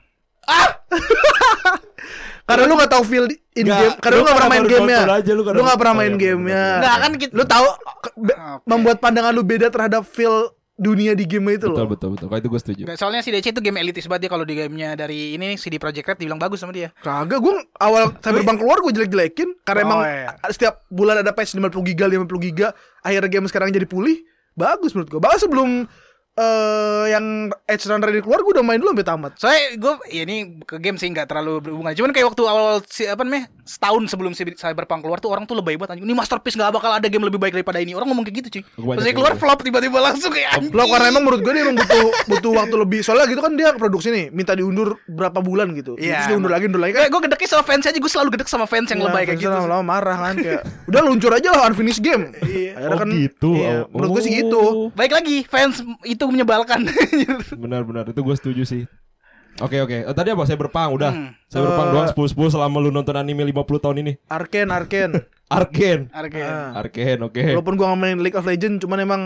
Ah! <laughs> Karena lu gak tahu feel di- in Nggak, game, karena lu lu gak pernah main gamenya. aja, lu Lu gak pernah Oh, main iya, gamenya. Nggak kan kita Lu tahu Oke. membuat pandangan lu beda terhadap feel dunia di game itu Betul loh. betul betul Kalau itu gue setuju Nggak, Soalnya si DC itu game elitis banget dia kalau di gamenya dari ini CD Projekt Red dibilang bagus sama dia. Kagak, gue awal Cyberpunk keluar gue jelek-jelekin karena Oh, emang iya. setiap bulan ada patch 50 giga, 50 giga, akhirnya game sekarang jadi pulih. Bagus menurut gue. Bahkan sebelum eh yang Edge Runner ini keluar gue udah main dulu sampai tamat. Soalnya gue ya ini ke game sih nggak terlalu berhubungan. Cuman kayak waktu awal si apa namanya setahun sebelum si Cyberpunk keluar tuh orang tuh lebay banget anjing. Ini masterpiece nggak bakal ada game lebih baik daripada ini. Orang ngomong kayak gitu cuy. Pas dia keluar gitu. flop tiba-tiba langsung kayak anjing. Lo karena emang menurut gue dia emang butuh butuh waktu lebih. Soalnya gitu kan dia produksi nih, minta diundur berapa bulan gitu. Iya, Terus diundur lagi, undur lagi. Kayak gue gedeknya sama fans aja, gue selalu gedek sama fans yang lebay kayak gitu. Lama-lama marah kan kayak udah luncur aja lah unfinished game. Iya. Akhirnya Oh kan gitu iya, Oh. menurut gue sih gitu. Baik lagi, fans itu menyebalkan. <laughs> Benar-benar itu gue setuju sih. Oke oke. Eh, tadi apa? Saya berpang udah. Hmm. Saya berpang Eh. doang 10 10 selama lu nonton anime 50 tahun ini. Arken, Arken. Arcane. Arke. <laughs> Ah. Arcane oke. Walaupun gua nggak main League of Legends, cuman emang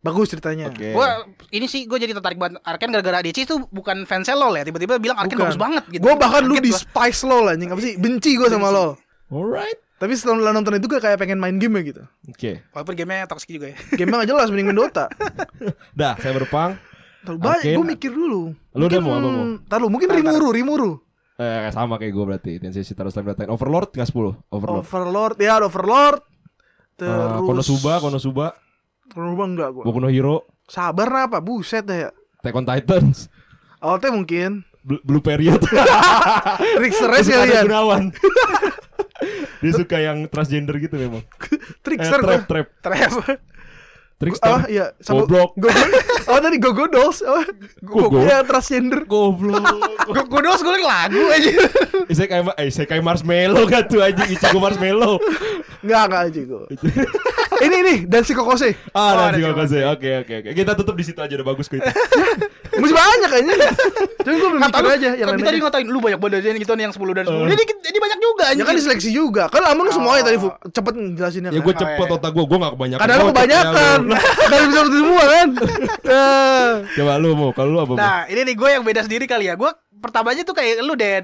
bagus ceritanya. Oke. Gua ini sih gue jadi tertarik banget Arken gara-gara DC itu bukan fans LoL ya. Tiba-tiba bilang Arken Bukan. bagus banget gitu. Gua bahkan lu Kaget di gua. spice LOL anjing apa sih? Benci gua sama LOL. Alright. Tapi setelah nonton itu gua kayak pengen main game ya gitu. Oke. Walaupun gamenya toxic juga ya. <laughs> Game nggak jelas mending main Dota. <laughs> Dah, saya berpang. Terlalu banyak, gue mikir dulu. Lu udah mau apa, mau? Ntar lu, mungkin Rimuru, Rimuru. Eh sama kayak gue berarti. Tensei Shitaro Slime Datain. Overlord enggak 10. Overlord. Overlord, ya Overlord. Eh, Terus Konosuba, Konosuba, Konosuba enggak gua. Boku no Hero, Sabar apa? Buset dah ya. Attack on Titans, Awalnya mungkin Blue, Blue Period. <laughs> Rick Stress Dia suka ada kalian. Gunawan. Dia suka yang transgender gitu memang. <laughs> Eh, Trickster trap, gua. trap. Trap. Trickster. Ah, iya, sama Goblok. Gogo. Oh tadi Gogo Dolls. Oh, Gogo? Gogo ya transgender. Goblok. Gue gue dos gue lagu aja. Saya kayak eh saya kayak marshmallow kan tuh aja Ichigo marshmallow. Enggak, enggak aja gua. ini ini dan si Kokose. Ah, Oh, nanti ada kok kasih. Oke, oke, oke. Kita tutup di situ aja udah bagus itu. <laughs> Masih banyak kayaknya. Cuma gue belum mikir aja yang tapi lain. tadi aja. ngatain lu banyak banget aja gitu nih yang 10 dari 10. Eh. Ini jadi banyak juga Ya anjing. kan diseleksi juga. Kan lama lu semuanya tadi cepet jelasinnya. Ya kan. gue cepet otak gue, gue gak kebanyakan. Kadang lu Gua kebanyakan. ya, <laughs> Kadang bisa betul semua kan. <laughs> Eh. Coba lu mau, kalau lu apa? Nah, ini nih gue yang beda sendiri kali ya. Gue pertama aja tuh kayak lu deh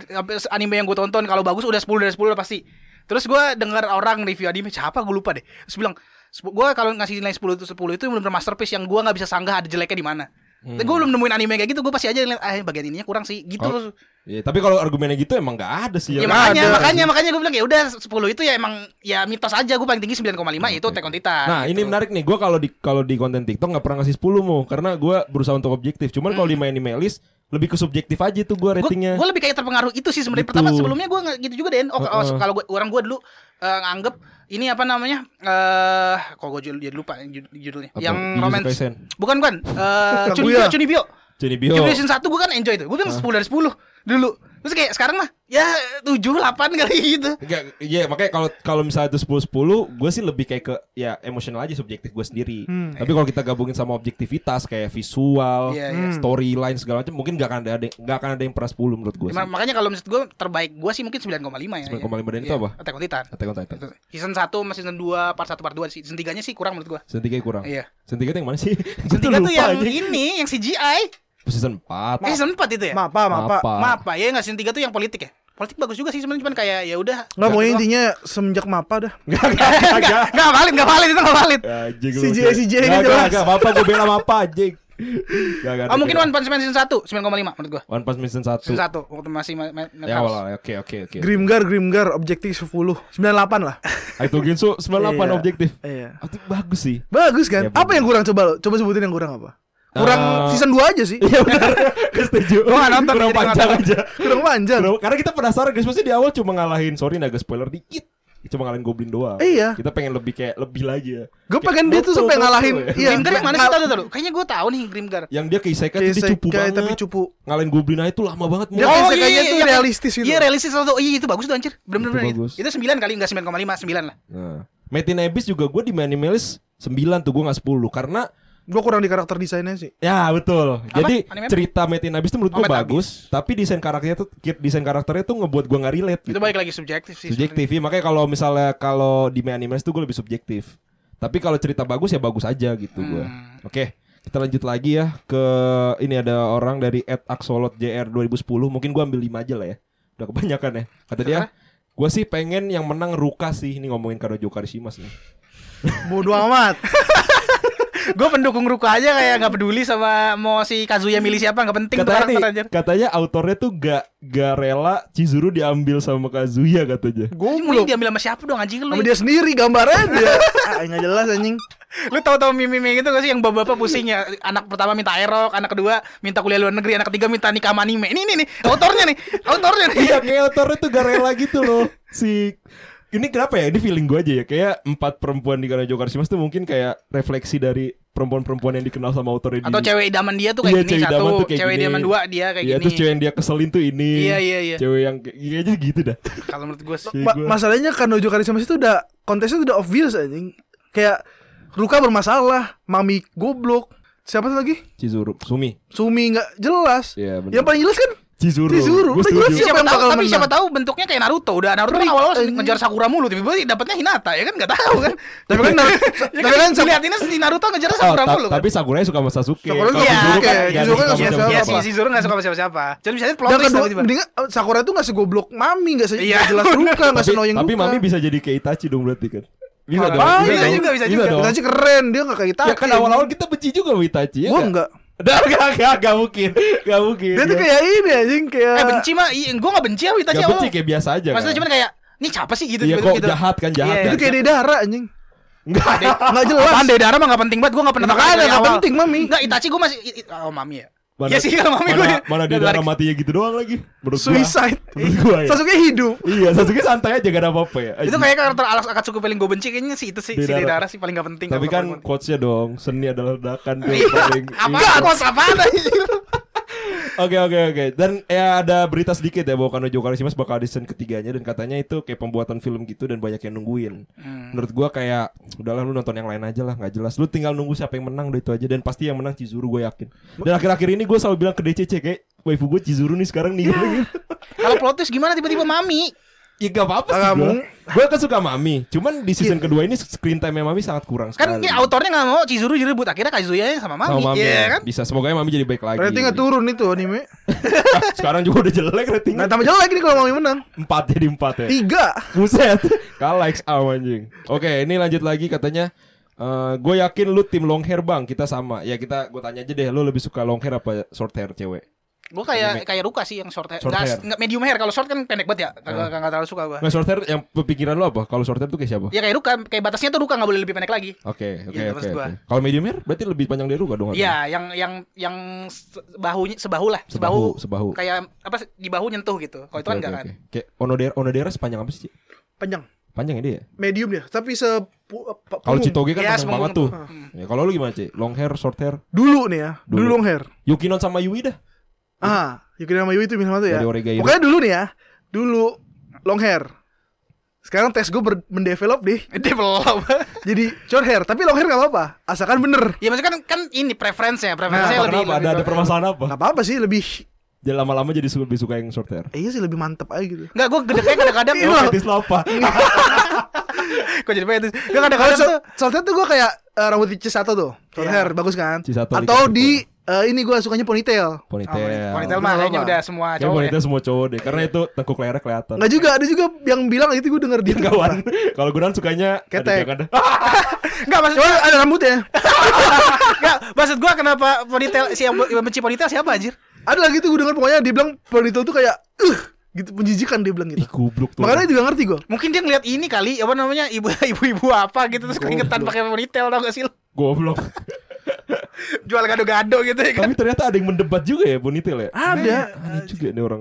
anime yang gue tonton kalau bagus udah 10 dari 10 udah pasti. Terus gue dengar orang review anime siapa gue lupa deh. Terus bilang gue kalau ngasih nilai 10 itu 10 itu benar-benar masterpiece yang gue nggak bisa sanggah ada jeleknya di mana. Hmm. Gue belum nemuin anime kayak gitu, gue pasti aja lihat ah bagian ininya kurang sih gitu. Oh, Iya, tapi kalau argumennya gitu emang gak ada sih. Ya, yang makanya, ada. makanya, makanya gue bilang ya udah 10 itu ya emang ya mitos aja gue paling tinggi 9,5 itu Attack on Titan. Nah gitu. ini menarik nih, gue kalau di kalau di konten TikTok nggak pernah ngasih 10 mau, karena gue berusaha untuk objektif. Cuman kalau di main anime list lebih ke subjektif aja tuh gue ratingnya. Gue lebih kayak terpengaruh itu sih sebenarnya. Gitu. Pertama sebelumnya gue nggak gitu juga Den. Oh, oh, Heeh. kalau gue orang gue dulu eh, nganggep ini apa namanya? Eh, kok gue jadi lupa jud- judulnya. Apa? Yang romance. Kaisen. Bukan kan? Eh, Kaguya. Chunibyo, Chunibyo. Junibyo. Chunibyo season 1 gue kan enjoy tuh. Gue bilang 10 dari 10 dulu. Terus kayak sekarang mah ya 7 8 kali <laughs> gitu. Enggak, iya makanya kalau kalau misalnya itu 10 10, gue sih lebih kayak ke ya emosional aja subjektif gue sendiri. Hmm. Tapi kalau kita gabungin sama objektivitas kayak visual, Iya, iya. storyline segala macam, mungkin gak akan ada nggak akan ada yang pernah 10 menurut gue. Ma- makanya kalau menurut gue terbaik gue sih mungkin 9,5 ya. 9,5 dan itu Iya, apa? Attack on Titan. Attack on Titan. Itu. Season 1 sama season 2 part 1 part 2 sih. Season 3-nya sih kurang menurut gua. Season 3 kurang. Iya. Season 3 itu yang mana sih? <laughs> Season 3 tuh yang ini yang CGI. Season 4. Eh, season 4 itu ya? Mapa, mapa. Maaf Pak, ya enggak season 3 tuh yang politik ya? Politik bagus juga sih sebenarnya cuman kayak ya udah. Nggak mau intinya semenjak mapa dah. <laughs> Enggak, enggak, enggak. Enggak valid, enggak valid itu enggak valid. Anjing lu. CJ CJ ini jelas. enggak, enggak, apa gue bilang apa anjing. Enggak, enggak. Oh, mungkin One Punch Man season 1 9,5 menurut gua. One Punch Man season 1. Season 1 waktu masih ma- ma- Ya Madhouse. awal oke oke oke. Grimgar, Grimgar, objektif 10 98 lah. <laughs> Itu Ginsu 98 Iya. objektif. Iya. Itu bagus sih. Bagus kan? Ya, apa yang kurang coba lo? Coba sebutin yang kurang apa? Kurang Eh, season 2 aja sih. Iya benar. Setuju. Gua nggak nonton, Kurang panjang aja. Kurang panjang. Kurang- Karena kita penasaran guys, pasti di awal cuma ngalahin. Sorry nih agak spoiler dikit. Cuma ngalahin Goblin doang. Iya. Kita pengen lebih kayak lebih lagi ya. Gue pengen dia tuh sampai ngalahin. ya. Iya. Grimgar yang mana sih ngal- tahu tahu. Kayaknya gua tahu nih Grimgar. Yang dia ke isekai tuh dia cupu banget. tapi cupu. Ngalahin Goblin aja itu lama banget. Dia Mo. isekainya tuh realistis gitu. Iya, realistis tuh. Iya, itu bagus tuh anjir. Bener-bener Itu itu. bagus. Itu 9 kali enggak 9,5, 9 lah. Nah, Metin Abyss juga gue di Manimalis 9 tuh gue gak 10 karena Gue kurang di karakter desainnya sih. ya betul. Jadi Anime apa? cerita Metin Abyss tuh menurut Oh, gue bagus, tapi desain karakternya tuh desain karakternya tuh ngebuat gue nggak relate Itu gitu. balik lagi subjektif sih. Subjektif, ya, makanya kalau misalnya kalau di Manimalis tuh gue lebih subjektif. Tapi kalau cerita bagus ya bagus aja gitu gue. Hmm. Oke, kita lanjut lagi ya ke ini ada orang dari @axolot JR 2010. Mungkin gue ambil 5 aja lah ya. Udah kebanyakan ya. Kata dia, gue sih pengen yang menang Ruka sih. Ini ngomongin Kanojo Karishimas nih. Bodoh amat. <laughs> Gue pendukung Ruka aja kayak gak peduli sama mau si Kazuya milih siapa gak penting tuh katanya, nih, anjir. katanya autornya tuh gak gak rela Chizuru diambil sama Kazuya katanya. Mending Goblok. diambil sama siapa dong anjing lu? Sama dia sendiri gambarnya dia. <laughs> Ah, nggak jelas anjing. Lu tahu-tahu meme-meme gitu gak sih yang bapak-bapak pusing ya anak pertama minta aerok, anak kedua minta kuliah luar negeri, anak ketiga minta nikah sama anime. Ini ini nih, autornya nih, autornya nih. Iya kayak autornya tuh gak rela gitu loh si ini kenapa ya? Ini feeling gue aja ya. Kayak empat perempuan di Kanojo Karishimas tuh mungkin kayak refleksi dari perempuan-perempuan yang dikenal sama autornya di Atau cewek idaman dia tuh Iya, kayak gini cewek idaman satu, tuh kayak cewek gini. idaman dua dia kayak Iya gini. terus cewek yang dia keselin tuh ini. Iya, iya, iya. Cewek yang kayak iya aja gitu dah. Kalau menurut gue sih. Ma- gua. masalahnya Kanojo Karishimas itu udah kontesnya udah obvious anjing. Kayak Ruka bermasalah, Mami goblok, Siapa tuh lagi? Chizuru, Sumi. Sumi nggak jelas. Iya, benar. Yang paling jelas kan Chizuru. Chizuru, Gua setuju. Siapa tahu tapi menang? siapa tahu bentuknya kayak Naruto udah Naruto kan awal-awal anjing. ngejar Sakura mulu tiba-tiba dapatnya Hinata ya kan nggak tahu kan <laughs> Tapi kan <laughs> ya tapi kan, kan Sak- dilihatinnya si Naruto ngejar Oh, Sakura ta- mulu kan tapi Sakurai suka sama Sasuke. Sakura sama Chizuru kan nggak Chizuru kan suka sama Iya siapa. sih si Zoro nggak suka sama siapa-siapa jadi bisa plot twist tiba-tiba mendingan eh, Sakura tuh nggak segoblok Mami nggak se Iya. jelas <laughs> Ruka nggak Tapi, senoying tapi. Mami bisa jadi kayak Itachi dong berarti kan. Bisa Oh, dong. Bisa juga, bisa juga. Itachi keren dia nggak kayak Itachi Ya kan awal-awal kita benci juga sama Itachi ya Gua nggak? enggak Udah <laughs> enggak enggak enggak mungkin. Enggak mungkin. Dia tuh kayak ini anjing kayak eh benci mah gue nggak benci sama Itachi Enggak benci kayak biasa aja. maksudnya kan? cuman kayak ini siapa sih gitu Iya kok gitu jahat kan jahat. Iya. kan? Itu kayak Deidara anjing enggak. Nggak jelas Apaan Deidara mah gak penting banget Gue gak pernah Makanya awal. penting, Mami. Enggak Itachi gue masih Oh Mami ya Mana- Iya sih kalau Mami mana, gue mana dia darah matinya gitu doang lagi. Menurut gua. Suicide Menurut gua ya. Sasuke hidup Iya, Sasuke santai aja gak ada apa-apa ya. Itu kayak karakter Alex Akatsuki paling gue benci Kayaknya sih itu sih Si. Deidara sih paling gak penting Tapi kan quotes-nya dong, seni adalah ledakan Iya. paling. Apa apaan anjir? <laughs> Oke oke oke. Dan ya ada berita sedikit ya bahwa Kanojo Karishimas bakal di season ketiganya dan katanya itu kayak pembuatan film gitu dan banyak yang nungguin. Hmm. Menurut gua kayak udahlah lu nonton yang lain aja lah, nggak jelas. Lu tinggal nunggu siapa yang menang udah itu aja dan pasti yang menang Chizuru gue yakin. Dan akhir-akhir ini gue selalu bilang ke DCC kayak waifu gue Chizuru nih sekarang nih. Kalau plot twist gimana tiba-tiba Mami ya gak apa-apa sih gue. Gue kan suka Mami. Cuman di season kedua ini screen time Mami sangat kurang Kan sekali. ini autornya gak mau Chizuru direbut Akhirnya Kazuya sama Mami Sama Mami Iya ya. kan Bisa semoga Mami jadi baik lagi. Ratingnya turun itu anime <laughs> sekarang juga udah jelek ratingnya. Nggak tambah jelek nih kalau Mami menang Empat jadi empat ya. Tiga Buset <laughs> Kalah XA anjing Oke ini lanjut lagi katanya eh gue yakin lu tim long hair bang Kita sama Ya kita gue tanya aja deh Lu lebih suka long hair apa short hair cewek Gue kayak kayak Ruka sih yang short hair. Short Nggak- hair. nggak medium hair. Kalau short kan pendek banget ya. Gak, gak, terlalu suka gue Nggak short hair yang pikiran lu apa? Kalau short hair tuh kayak siapa? Ya kayak Ruka. Kayak batasnya tuh Ruka gak boleh lebih pendek lagi. Oke oke Iya, oke. Kalau medium hair berarti lebih panjang dari gak dong Iya yang yang yang bahunya sebahu lah. Sebahu, sebahu. kayak apa di bahu nyentuh gitu. Kalau itu kan enggak oke, kan? oke. Kayak onodera Onodera sepanjang apa sih? Panjang. Panjang ya dia? Medium dia. Tapi se pa- Kalau. Citoge kan Iya, panjang banget tuh tuh. Hmm. ya, Kalau lu gimana Ci? Long hair, short hair? Dulu nih ya. Dulu, Dulu. long hair. Yukinon sama Yui dah Ah Yuki sama Yui itu sama tuh ya Dari. Pokoknya dulu nih ya Dulu long hair Sekarang tes gue ber- mendevelop deh <laughs> develop Jadi short hair Tapi long hair gak apa-apa Asalkan bener ya maksudnya kan kan ini preference ya preference Kenapa? lebih, Kenapa? lebih Ada, ada permasalahan apa? Gak apa-apa sih Lebih Jadi lama-lama jadi lebih suka yang short hair eh, Iya sih lebih mantep aja gitu Enggak, gue gedeknya <laughs> kadang-kadang Iya. Fetis apa? <laughs> Kok jadi pengen Gue kadang-kadang tuh short, hair tuh gue kayak eh, Rambut di Cisato tuh Short Iya. hair Bagus kan Atau dikasih di eh, Ini gue sukanya ponytail Ponytail. Ponytail mah kayaknya udah semua cowok ya. ponytail semua cowok deh Karena itu tengkuk lehernya kelihatan Nggak juga Ada juga yang bilang itu gue denger di Dia kawan Kalau Gunan sukanya Ketek. ada yang ada Enggak <laughs> maksud Cuma ada rambutnya <laughs> enggak maksud gue kenapa ponytail si yang benci ponytail siapa anjir? Ada lagi tuh gue denger pokoknya dia bilang ponytail tuh kayak uh, gitu menjijikan dia bilang Ih gitu. goblok tuh Makanya juga ngerti gue. Mungkin dia ngeliat ini kali apa namanya ibu <laughs> ibu-ibu apa gitu terus keringetan pakai ponytail tau gak sih? Goblok Jual gado-gado gitu ya kan. Tapi ternyata ada yang mendebat juga ya ponytail ya Ada. Aneh juga nih orang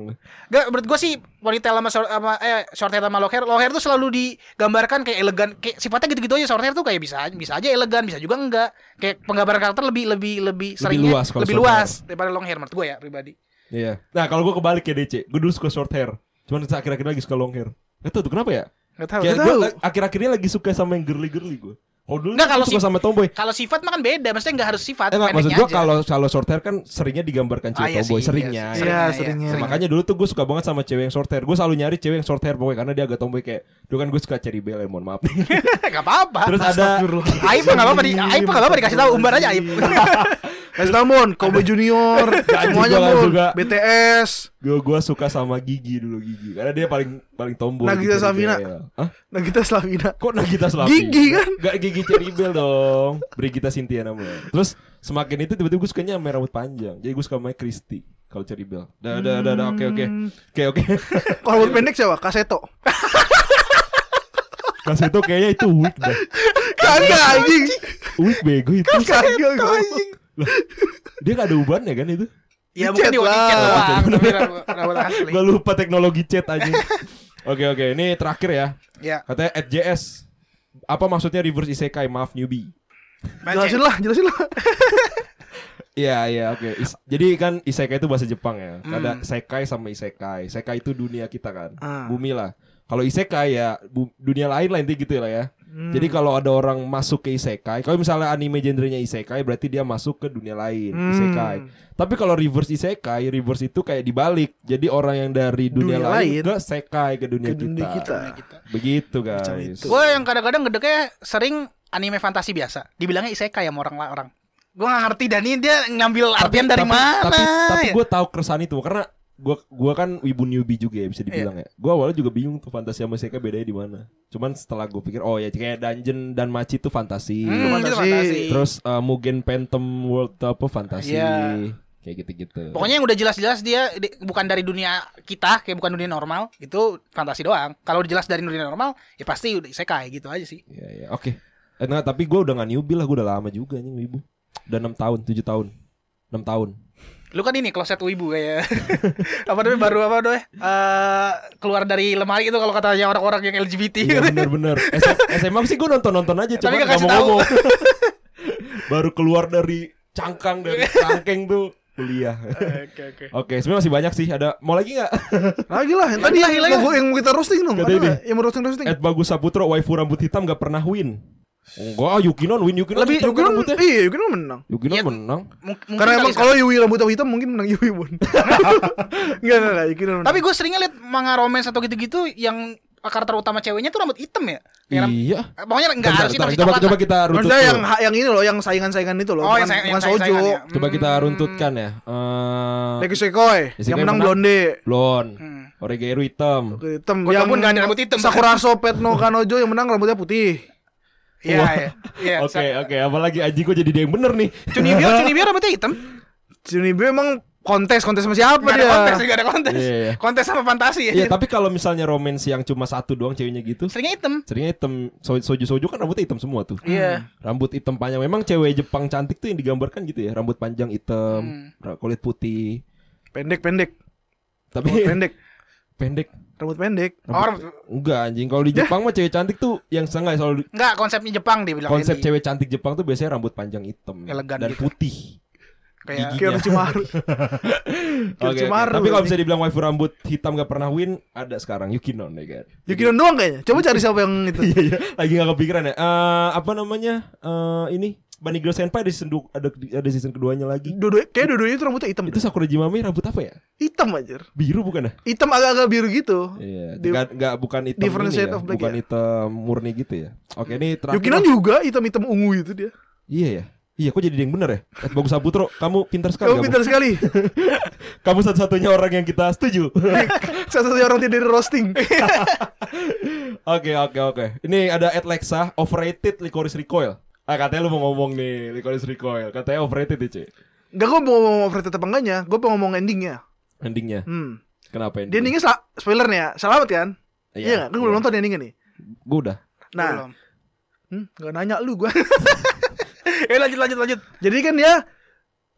Gak menurut gue sih ponytail sama short, sama eh short hair sama long hair, long hair tuh selalu digambarkan kayak elegan, kayak sifatnya gitu-gitu aja. Short hair tuh kayak bisa bisa aja elegan, bisa juga enggak. Kayak penggambaran karakter lebih lebih lebih seringnya luas kalau lebih luas daripada long hair menurut gue ya pribadi. Iya Nah kalau gue kebalik ya DC Gue dulu suka short hair Cuman akhir-akhir lagi suka long hair Gak tau tuh kenapa ya Gak. Kayak gue tahu. akhir-akhirnya lagi suka sama yang girly-girly gue Kalau dulu Nggak, kan kalau suka si- sama tomboy Kalau sifat mah kan beda, maksudnya nggak harus sifat. Eh enggak, maksud aja. kalau kalau short hair kan seringnya digambarkan cewek Ah, iya tomboy sih, seringnya. iya sih. Iya, Seringnya, seringnya. Makanya dulu tuh gue suka banget sama cewek yang short hair. Gue selalu nyari cewek yang short hair pokoknya karena dia agak tomboy kayak dulu kan gue suka Cherry Bell ya, mohon maaf. <laughs> Gak apa-apa. Terus ada Aib mah gak apa-apa di Aib mah gak apa-apa dikasih tahu umbar aja Aib. <laughs> Kasih tau Mon, Kobe Junior, <laughs> semuanya Mon, suka. BTS, gue gue suka sama Gigi dulu Gigi karena dia paling paling tomboy. Nagita Cherry Slavina. Bell. Hah? Nagita Slavina. Kok Nagita Slavina? Gigi kan? Gak Gigi Cherry Bell dong. Brigita Cynthia namanya. Terus semakin itu tiba-tiba gue sukanya sama rambut panjang. Jadi gue suka sama Christy kalau Cherry Bell. Dah dah dah dah, oke oke. Oke oke. <laughs> Kalau rambut pendek siapa? Kaseto. <laughs> Kas itu kayaknya itu weak dah. Kagak anjing. Weak bego itu. Kagak gua. Dia gak ada ubannya kan itu? Ya mungkin di doang. Gue lupa teknologi chat aja. <laughs> Oke oke, ini terakhir ya. Ya. Katanya at JS. Apa maksudnya reverse isekai? Maaf newbie. Jelasin lah, jelasin lah. <laughs> Iya iya oke. Is- Jadi kan isekai itu bahasa Jepang ya. Hmm. Ada sekai sama isekai. Sekai itu dunia kita kan. Ah. Bumi lah. Kalau isekai ya bu- dunia lain lah intinya gitu lah ya. Hmm. Jadi kalau ada orang masuk ke isekai, kalau misalnya anime genrenya isekai berarti dia masuk ke dunia lain, Hmm. isekai. Tapi kalau reverse isekai, reverse itu kayak dibalik. Jadi orang yang dari dunia, Dunia lain, lain ke sekai ke dunia, ke dunia kita. Gitu. Begitu guys. Gue yang kadang-kadang ngedeknya sering anime fantasi biasa. Dibilangnya isekai sama orang-orang. Gue gak ngerti dan ini dia ngambil artian dari mana. Tapi tapi ya? gue tahu keresahan itu karena gua gua kan wibu newbie juga ya bisa Iya. dibilang ya. Gua awalnya juga bingung tuh fantasi sama isekai bedanya di mana. Cuman setelah gue pikir oh ya kayak dungeon dan machi itu fantasi. Hmm, fantasi. itu fantasi. Terus uh, Mugen Phantom World tuh apa fantasi. Iya. Kayak gitu-gitu. Pokoknya yang udah jelas-jelas dia di- bukan dari dunia kita, kayak bukan dunia normal, itu fantasi doang. Kalau udah jelas dari dunia normal, ya pasti udah isekai gitu aja sih. Iya iya oke. Eh, nah, tapi gue udah gak newbie lah, gue udah lama juga nih wibu. Udah 6 tahun, 7 tahun. 6 tahun. Lu kan ini kloset wibu kayak <laughs> apa namanya baru apa namanya? Eh keluar dari lemari itu kalau katanya orang-orang yang LGBT Iya gitu. bener-bener <laughs> S- SMA sih gue nonton-nonton aja Tapi Cuma nggak gak kasih mau tahu. ngomong <laughs> Baru keluar dari cangkang Dari cangkeng tuh kuliah Oke oke. Oke sebenarnya masih banyak sih Ada Mau lagi gak? Lagi lah, yang tadi Lagi, yang, lagi, yang, yang kita roasting dong. Kata Ada ini. nggak? Yang mau roasting roasting. Ed Bagus Saputro Waifu rambut hitam gak pernah win Enggak ah, Yukinon win Yukinon Lebih hitam kan Yukinon, rambutnya iya Yukinon menang. Yukinon Iya. menang mungkin Karena emang kalau Yui rambut hitam mungkin menang Yui pun. <laughs> Enggak enggak enggak Yukinon menang. Tapi gue seringnya liat manga romance atau gitu-gitu yang karakter utama ceweknya tuh rambut hitam ya. Iya Pokoknya enggak Bentar, harus hitam bentar, sih coba, coba kita runtut Maksudnya dulu. yang yang ini loh, yang saingan-saingan itu loh, Oh, bukan, yang, bukan yang Sojo. ya. Coba kita Hmm. runtutkan ya Eh Neki Sekoi, yang menang. Blonde. Blon Hmm. Oregairu hitam Oke, Hitam. Goto pun nggak ada rambut hitam. Sakuraso no Kanojo yang menang rambutnya putih. Iya, iya. Iya. Oke oke apalagi Aji gue jadi dia yang bener nih Chunibyo, <laughs> Chunibyo rambutnya hitam. Junibyo emang kontes kontes sama siapa ada dia? kontes, enggak ada kontes. Iya, iya. Kontes sama fantasi ya. Iya tapi kalau misalnya romance yang cuma satu doang ceweknya gitu Seringnya hitam. Seringnya hitam so, Soju Soju kan rambutnya hitam semua tuh Iya. Rambut hitam panjang Memang cewek Jepang cantik tuh yang digambarkan gitu ya Rambut panjang hitam Hmm. Kulit putih Pendek pendek. Tapi pendek. <laughs> pendek Rambut pendek. Oh, rambut- Enggak anjing Kalau di Jepang mah cewek cantik tuh Yang setengah selalu enggak konsepnya Jepang dia bilang Konsep cewek cantik Jepang tuh biasanya rambut panjang hitam Elegan Dan gitu. putih kayak. Oke, <laughs> oke. Orochimaru, Tapi kalau bisa dibilang waifu rambut hitam gak pernah win Ada sekarang Yukinon ya kan Yukinon doang kayaknya. Coba cari siapa yang itu. <laughs> Iya iya lagi gak kepikiran ya. Eh apa namanya? Eh ini Bunny Girl Senpai ada season du- ada ada season keduanya lagi. Dua kayak dua-duanya itu rambutnya hitam. Itu Sakura Jimame rambut apa ya? Hitam aja. Biru bukan ya? Hitam agak-agak biru gitu. Iya, enggak enggak bukan hitam different ini shade ya. of black bukan ya? hitam murni gitu ya. Oke, ini terakhir. Yukinon lah. juga hitam-hitam ungu itu dia. Iya ya. Iya, kok jadi yang bener ya? Ed Bagus Saputro, kamu pintar sekali Kamu kamu. pintar sekali. <laughs> Kamu satu-satunya orang yang kita setuju. <laughs> Satu-satunya orang tidak di roasting. <laughs> Oke, oke, oke. Ini ada Ed Lexa, overrated Licorice Recoil. Ah, katanya lu mau ngomong nih Licorice Recoil. Katanya overrated ya, Cek. Enggak gue mau ngomong overrated apa enggaknya. Gue mau ngomong endingnya. Endingnya. Hmm. Kenapa endingnya sel- spoiler nih ya. Selamat kan? Iya, nggak? Kan gue belum nonton endingnya nih. Gue udah. Nah, Belum. hmm, gak nanya lu gue. <laughs> <laughs> Eh lanjut lanjut lanjut. Jadi kan dia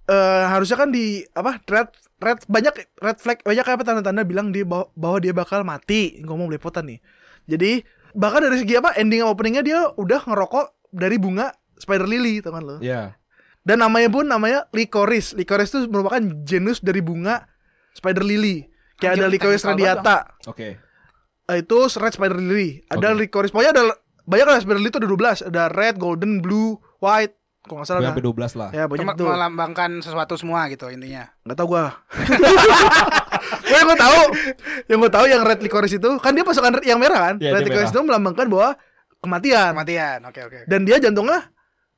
eh harusnya kan di apa red red banyak red flag banyak apa tanda-tanda bilang dia bahwa, bahwa dia bakal mati ngomong belepotan nih. Jadi bahkan dari segi apa ending openingnya dia udah ngerokok dari bunga spider lily tau kan lo. Iya. Dan namanya pun namanya licorice. Licorice itu merupakan genus dari bunga spider lily. Kayak Anjir, ada licorice radiata. Oke. Eh, Itu red spider lily. Ada Oke. licorice. Pokoknya ada banyak lah spider lily itu ada 12. Ada red, golden, blue, white. Kalau nggak salah. Gue sampai 12 lah. Ya banyak Cuma tuh. melambangkan sesuatu semua gitu intinya. Nggak tahu gua. Gua <laughs> yang gua tahu, yang gua tahu yang red licorice itu kan dia pasukan yang merah kan? Iya, red licorice merah. itu melambangkan bahwa kematian. Kematian. Oke oke. Dan dia jantungnya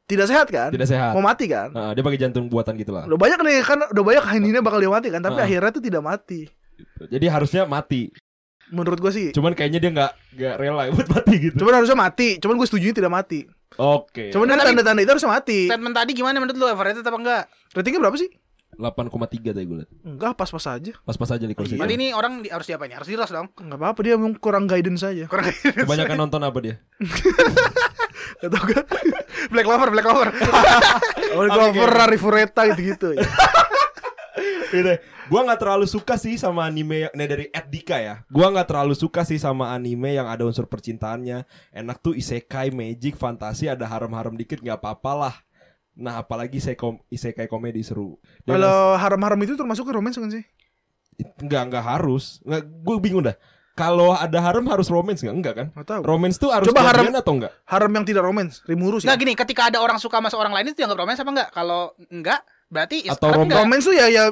tidak sehat kan? Tidak sehat. Mau mati kan? Nah, dia pakai jantung buatan gitu lah. Udah banyak nih kan udah banyak <laughs> ini bakal dia mati kan, tapi Ah. akhirnya tuh tidak mati. Jadi harusnya mati. Menurut gua sih. Cuman kayaknya dia nggak nggak rela <laughs> buat mati gitu. Cuman harusnya mati, cuman gue setuju tidak mati. Oke. Cuman dari Tapi- tanda-tanda itu harusnya mati. Statement tadi gimana menurut lu overrated apa enggak? Ratingnya berapa sih? 8,3 tadi gue liat. Enggak, pas-pas aja. Pas-pas aja Licorice Iya. Berarti ini orang di- harus diapain? Harus diros dong. Enggak apa-apa dia emang kurang guidance aja. Kurang Kebanyakan nonton apa dia? Gak tau gak? Black Clover, Black Clover. <laughs> Oh, Clover, Rari Fureta gitu-gitu. ya. <laughs> Gitu. Gua nggak terlalu suka sih sama anime yang nah dari Ed Dika ya. Gua nggak terlalu suka sih sama anime yang ada unsur percintaannya. Enak tuh isekai, magic, fantasi ada haram-haram dikit nggak apa-apa lah. Nah, apalagi isekai, isekai komedi seru. Dan Kalau haram-haram itu termasuk ke romance kan sih? Enggak, enggak harus. Enggak, gue bingung dah. kalau ada harem harus romance nggak? Enggak kan? Tahu. Romance tuh harus Coba harem- jadian atau enggak? Harem yang tidak romance, Rimuru sih. Nggak gini, ketika ada orang suka sama seorang lain itu dianggap romance apa enggak? Kalau enggak, berarti Atau rom- enggak. Romance tuh ya ya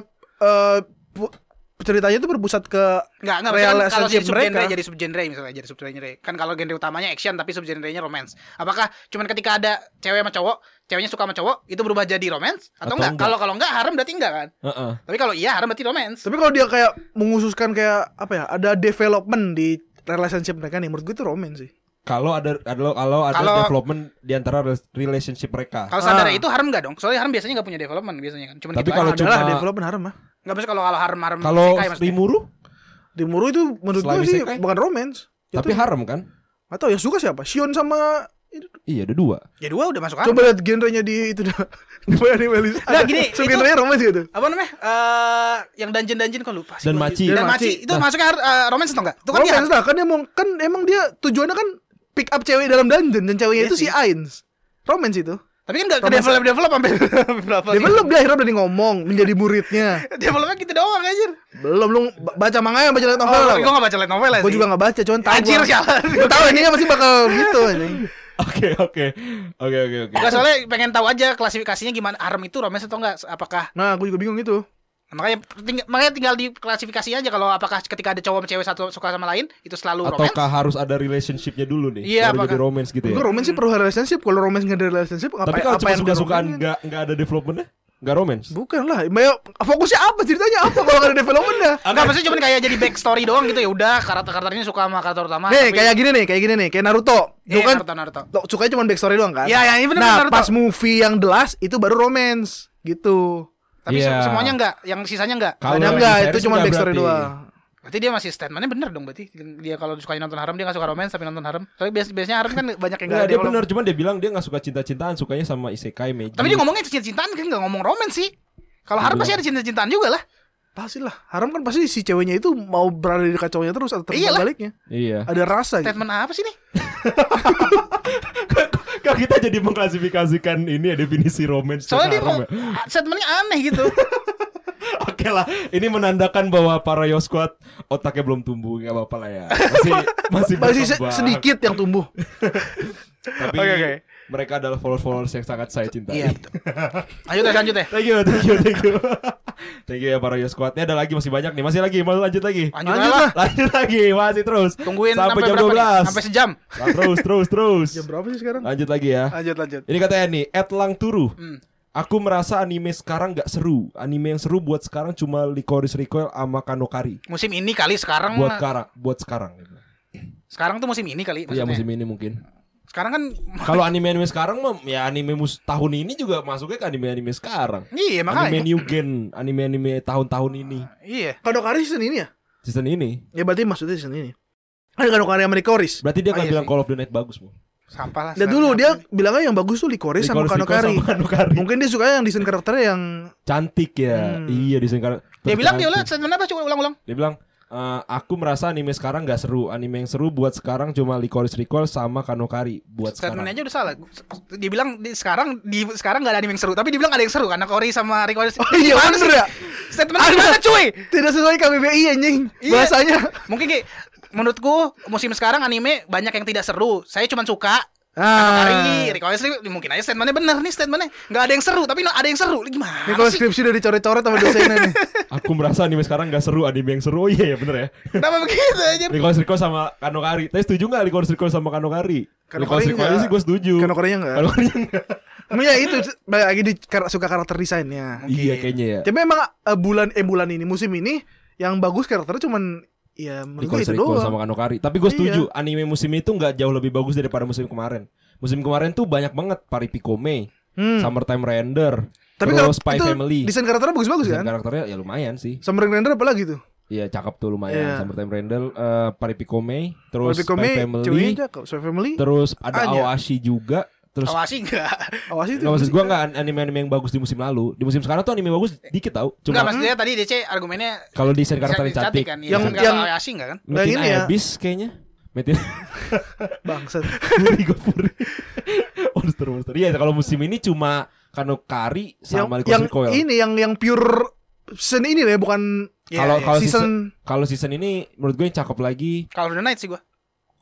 pu- ceritanya tuh berpusat ke Enggak, enggak maksudnya kan kalau jadi subgenre mereka. jadi subgenre misalnya jadi subgenre. Kan kalau genre utamanya action tapi subgenrenya romance. Apakah cuman ketika ada cewek sama cowok, ceweknya suka sama cowok itu berubah jadi romance atau, Atau enggak? Kalau kalau enggak harem berarti enggak kan? Heeh. Tapi kalau iya harem berarti romance. Tapi kalau dia kayak mengususkan kayak apa ya, ada development di relationship mereka nih, menurut gue itu romance sih. Kalau ada ada kalau ada Kalau- development di antara rel- relationship mereka. Kalau standar Ah. itu harem enggak dong? Soalnya harem biasanya enggak punya development biasanya kan. Cuman Tapi gitu kalau cuma- development harem mah. Enggak maksudnya kalau kalau harem-harem Kalau isekai maksudnya. Rimuru Rimuru itu menurut gue sih isekai? bukan romance. tapi harem kan? atau yang suka siapa? Shion sama Iya ada dua. Ya dua udah masuk harem. Coba lihat genrenya di itu dah. Di anime list. Nah, gini, So itu- genrenya romance gitu. apa namanya? Eh yang dungeon-dungeon kok lupa sih. Dan. Maci. Dan Dan Maci. Itu Nah. masuknya eh, romance atau enggak? Itu kan dia romance lah kan dia mau kan emang dia tujuannya kan pick up cewek dalam dungeon dan ceweknya Iya itu si sih. Ains. Romance itu. Tapi kan enggak ke develop develop sampai <laughs> berapa? Dia belum dia akhirnya berani ngomong menjadi muridnya. <laughs> Developnya gitu doang anjir. Belum lu ba- baca manga baca light novel. Oh, gue gak baca light novel ya Gue juga gak baca, cuman tahu. Anjir, gua. sialan. Gua tahu ini pasti bakal gitu anjing. <laughs> Oke oke oke oke oke. Enggak soalnya pengen tahu aja klasifikasinya gimana harem itu romance atau enggak apakah Nah, gue juga bingung itu. Makanya ting- makanya tinggal di klasifikasi aja kalau apakah ketika ada cowok sama cewek satu suka sama lain itu selalu romance Ataukah harus ada relationshipnya dulu nih? Iya, baru jadi apakah- romance gitu ya. Gue romance sih perlu relationship. Kalau romance nggak ada relationship, Tapi ngapain kalau apa cuma yang suka-sukaan nggak nggak ada developmentnya, nggak romance. Bukan lah, Mbak, fokusnya apa ceritanya apa kalau nggak ada developmentnya? <laughs> Enggak maksudnya cuma kayak jadi backstory doang gitu ya udah karakter-karakter ini suka sama karakter utama Nih, tapi- kayak gini nih, kayak gini nih, kayak Naruto. Iya, Itu kan Naruto Naruto lo sukanya cuma backstory doang kan? Iya, yang ini bener, Nah, Naruto. pas movie yang The Last itu baru romance gitu. Tapi Iya. se- semuanya enggak yang sisanya enggak Kalau enggak, di itu cuma backstory berarti. doang. berarti dia masih statementnya bener dong berarti dia kalau sukanya nonton harem dia nggak suka romance tapi nonton harem tapi bias biasanya harem kan banyak yang Enggak, enggak dia bener, cuman dia bilang dia nggak suka cinta-cintaan, sukanya sama isekai magic. tapi dia ngomongnya cinta-cintaan kan enggak ngomong romance sih kalau harem Iya. pasti ada cinta-cintaan juga lah Pasti lah. Harem kan pasti si ceweknya itu mau berada di dekat cowoknya terus atau terbaliknya. Iya. Ada rasa gitu. statement apa sih nih Kok kita jadi mengklasifikasikan ini ya definisi romance soalnya dia harem mau ya? statementnya aneh gitu <laughs> Oke lah, ini menandakan bahwa para Yo Squad otaknya belum tumbuh, nggak apa-apa lah ya. Masih masih Masih berkembang. sedikit yang tumbuh. <laughs> Tapi Oke, oke. Mereka adalah followers-followers yang sangat saya cintai. iya betul lanjut ya lanjut ya Thank you, thank you, thank you. thank you ya para Yo Squad. Ini ada lagi masih banyak nih. Masih lagi, mau lanjut lagi. lanjut, Lanjut lah. Lanjut lagi, masih terus. tungguin sampai, sampai, jam berapa 12. nih? sampai sejam Nah, terus, terus, terus. Jam berapa sih sekarang? Lanjut lagi ya. lanjut lanjut Ini katanya nih, Ed Lang Turu. Hmm. Aku merasa anime sekarang gak seru. Anime yang seru buat sekarang cuma Licorice Recoil sama Kanokari. musim ini kali sekarang Buat sekarang, buat sekarang. sekarang tuh musim ini kali Iya musim ini mungkin. Sekarang kan Kalau anime-anime sekarang mah ya anime mus tahun ini juga masuknya ke anime-anime sekarang. iya Anime makanya new gen, anime-anime tahun-tahun ini. iya Kanokari season ini ya? Season ini. Ya berarti maksudnya season ini. Ada Kanokari sama Licorice. Berarti dia Oh, kan iya bilang sih. Call of the Night bagus, Bu. sampah lah Dan dulu dia bilangnya yang bagus tuh Licorice sama Licorice Recoil Kanokari. sama Kanokari. Mungkin dia suka yang desain karakternya yang Cantik ya. Hmm. Iya desain karakter. dia bilang dia ulang cantik. statement apa coba ulang-ulang Dia bilang "Eh, aku merasa anime sekarang gak seru. Anime yang seru buat sekarang cuma Licorice Recoil sama Kanokari buat statementnya sekarang. aja udah salah. Dia bilang di sekarang di sekarang gak ada anime yang seru tapi dia bilang ada yang seru. Karena Kori sama Rico Oh iya bener ya? statementnya gimana cuy? Tidak sesuai KBBI anjing. Iya. Bahasanya. Mungkin kayak menurutku musim sekarang anime banyak yang tidak seru. Saya cuma suka Ah. Kari, Rico mungkin aja statementnya bener nih statementnya nggak ada yang seru tapi ada yang seru gimana Ini kalau sih skripsi udah dicoret-coret sama dosennya nih <laughs> Aku merasa anime sekarang gak seru, anime yang seru. Oh iya ya bener ya. kenapa begitu aja Licorice Recoil sama Kanokari. Tapi setuju gak Licorice Recoil sama Kanokari? Kanokari Licorice Recoil enggak. sih gue setuju. Kanokarinya enggak. Kanokari enggak. <laughs> Emang ya itu lagi di kar- suka karakter desainnya Iya kayaknya ya. Tapi emang eh, bulan eh bulan ini musim ini yang bagus karakternya cuman ya menurut gue itu doang. sama Kanokari. Tapi gue setuju, Iya. anime musim itu nggak jauh lebih bagus daripada musim kemarin. Musim kemarin tuh banyak banget Paripikome, Hmm. Summertime Render, Tapi kalau terus Spy itu Family. desain karakternya bagus-bagus Desain kan? karakternya ya lumayan sih. Summer Render apa lagi tuh? Iya cakep tuh lumayan. Iya. Summertime Render, eh, Paripikome, terus Paripikome, Spy Family, ceweknya cakep. Spy Family. terus ada Anya. Awashi juga. Terus awasi enggak Awas itu. Maksud gue nggak anime-anime yang bagus di musim lalu. Di musim sekarang tuh anime bagus dikit tau. Enggak Cuma maksudnya tadi DC argumennya kalau desain karakter yang cantik, kan Yang- yang yang- yang Awasi enggak kan Metin ini ya. Abyss kayaknya. Metin <laughs> Bangsat. Puri gue Puri. monster monster. Iya kalau musim ini cuma Kanokari yang sama yang Licorice Recoil. ini yang yang pure season ini lah ya bukan Iya, Kalau iya. kalau season, season kalau season ini menurut gue yang cakep lagi of the Night sih gua.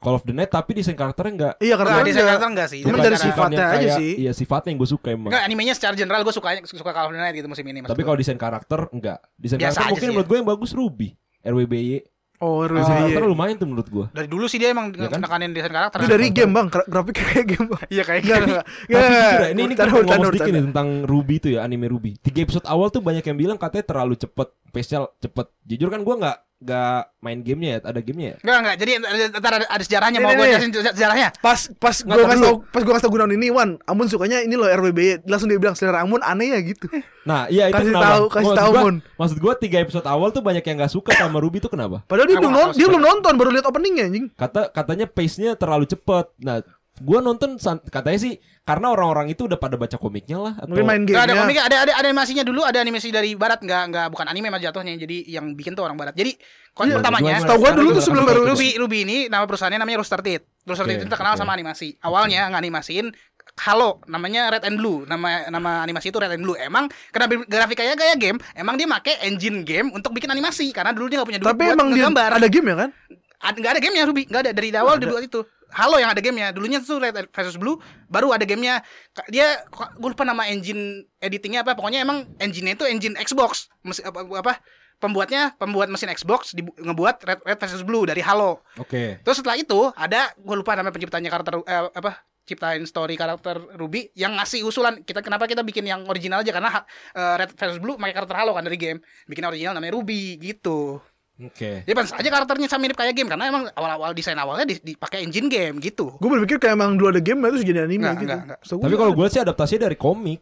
Call of the Night tapi desain karakternya enggak iya karena Enggak, desain karakter enggak sih. Cuma Tapi dari sifatnya aja kayak- sih. Iya sifatnya yang gue suka emang. Enggak, animenya secara general gue suka suka Call of the Night gitu musim ini. Tapi kalau desain karakter enggak. Desain Biasa karakter aja mungkin sih ya. menurut gue yang bagus Ruby. RWBY. oh Desain RWBY. karakter lumayan tuh menurut gue. dari dulu sih dia emang Iya kan? nekanin desain karakter. Itu dari game bang, gra- grafiknya kayak game bang. Iya kayak Enggak, enggak. Tapi ya, ini ini kita ngomong sedikit nih tentang Ruby itu ya anime Ruby. Tiga episode awal tuh banyak yang bilang katanya terlalu cepet, spesial cepet. Jujur kan gue nggak nggak main gamenya ya, ada gamenya ya. Enggak enggak. Jadi ada, ntar ada, ada sejarahnya mau gue jelasin sejarahnya. Pas pas gue ngasih tau pas gue ngasih tau Gunawan ini Wan, Amun sukanya ini loh RWBY. Langsung dia bilang selera Amun aneh ya gitu. Nah, iya itu Kasih kenapa? tahu, kasih Maksud tahu, gua- Mun. Maksud gue tiga episode awal tuh banyak yang nggak suka sama Ruby itu kenapa? Padahal dia belum nggak non- tahu dia belum nonton, baru lihat openingnya anjing. Kata katanya pace-nya terlalu cepet. Nah, gua nonton san- katanya sih karena orang-orang itu udah pada baca komiknya lah atau Mungkin main Enggak ada komiknya, ada ada ada animasinya dulu, ada animasi dari barat enggak enggak bukan anime mah jatuhnya. Jadi yang bikin tuh orang barat. Jadi kon Iya, pertamanya Setahu gua dulu tuh sebelum baru Ruby Ruby ini nama perusahaannya namanya Rooster Teeth. Rooster Teeth itu terkenal oke. sama animasi. Awalnya nganimasiin Halo, namanya Red and Blue. Nama nama animasi itu Red and Blue. Emang karena grafikanya kayak game, emang dia make engine game untuk bikin animasi karena dulu dia nggak punya duit Tapi buat emang dia ada game ya kan? Ada nggak ada gamenya Ruby, nggak ada dari awal dibuat itu. Halo yang ada gamenya, dulunya tuh Red versus Blue, baru ada gamenya. Dia gue lupa nama engine editingnya apa, pokoknya emang engine-nya itu engine Xbox, Mes- apa, apa pembuatnya pembuat mesin Xbox dibu- ngebuat Red, Red versus Blue dari Halo. Oke. Terus setelah itu ada gue lupa nama penciptanya karakter eh, apa ciptain story karakter Ruby yang ngasih usulan kita kenapa kita bikin yang original aja karena eh, Red versus Blue pakai karakter Halo kan dari game bikin original namanya Ruby gitu. Oke. Jadi pantas aja karakternya sama mirip kayak game karena emang awal-awal desain awalnya di- dipakai engine game gitu. Gue berpikir kayak emang dulu ada game itu jadi anime Enggak, gitu. enggak, enggak. Setahu Tapi gua kalau gue sih adaptasinya dari komik.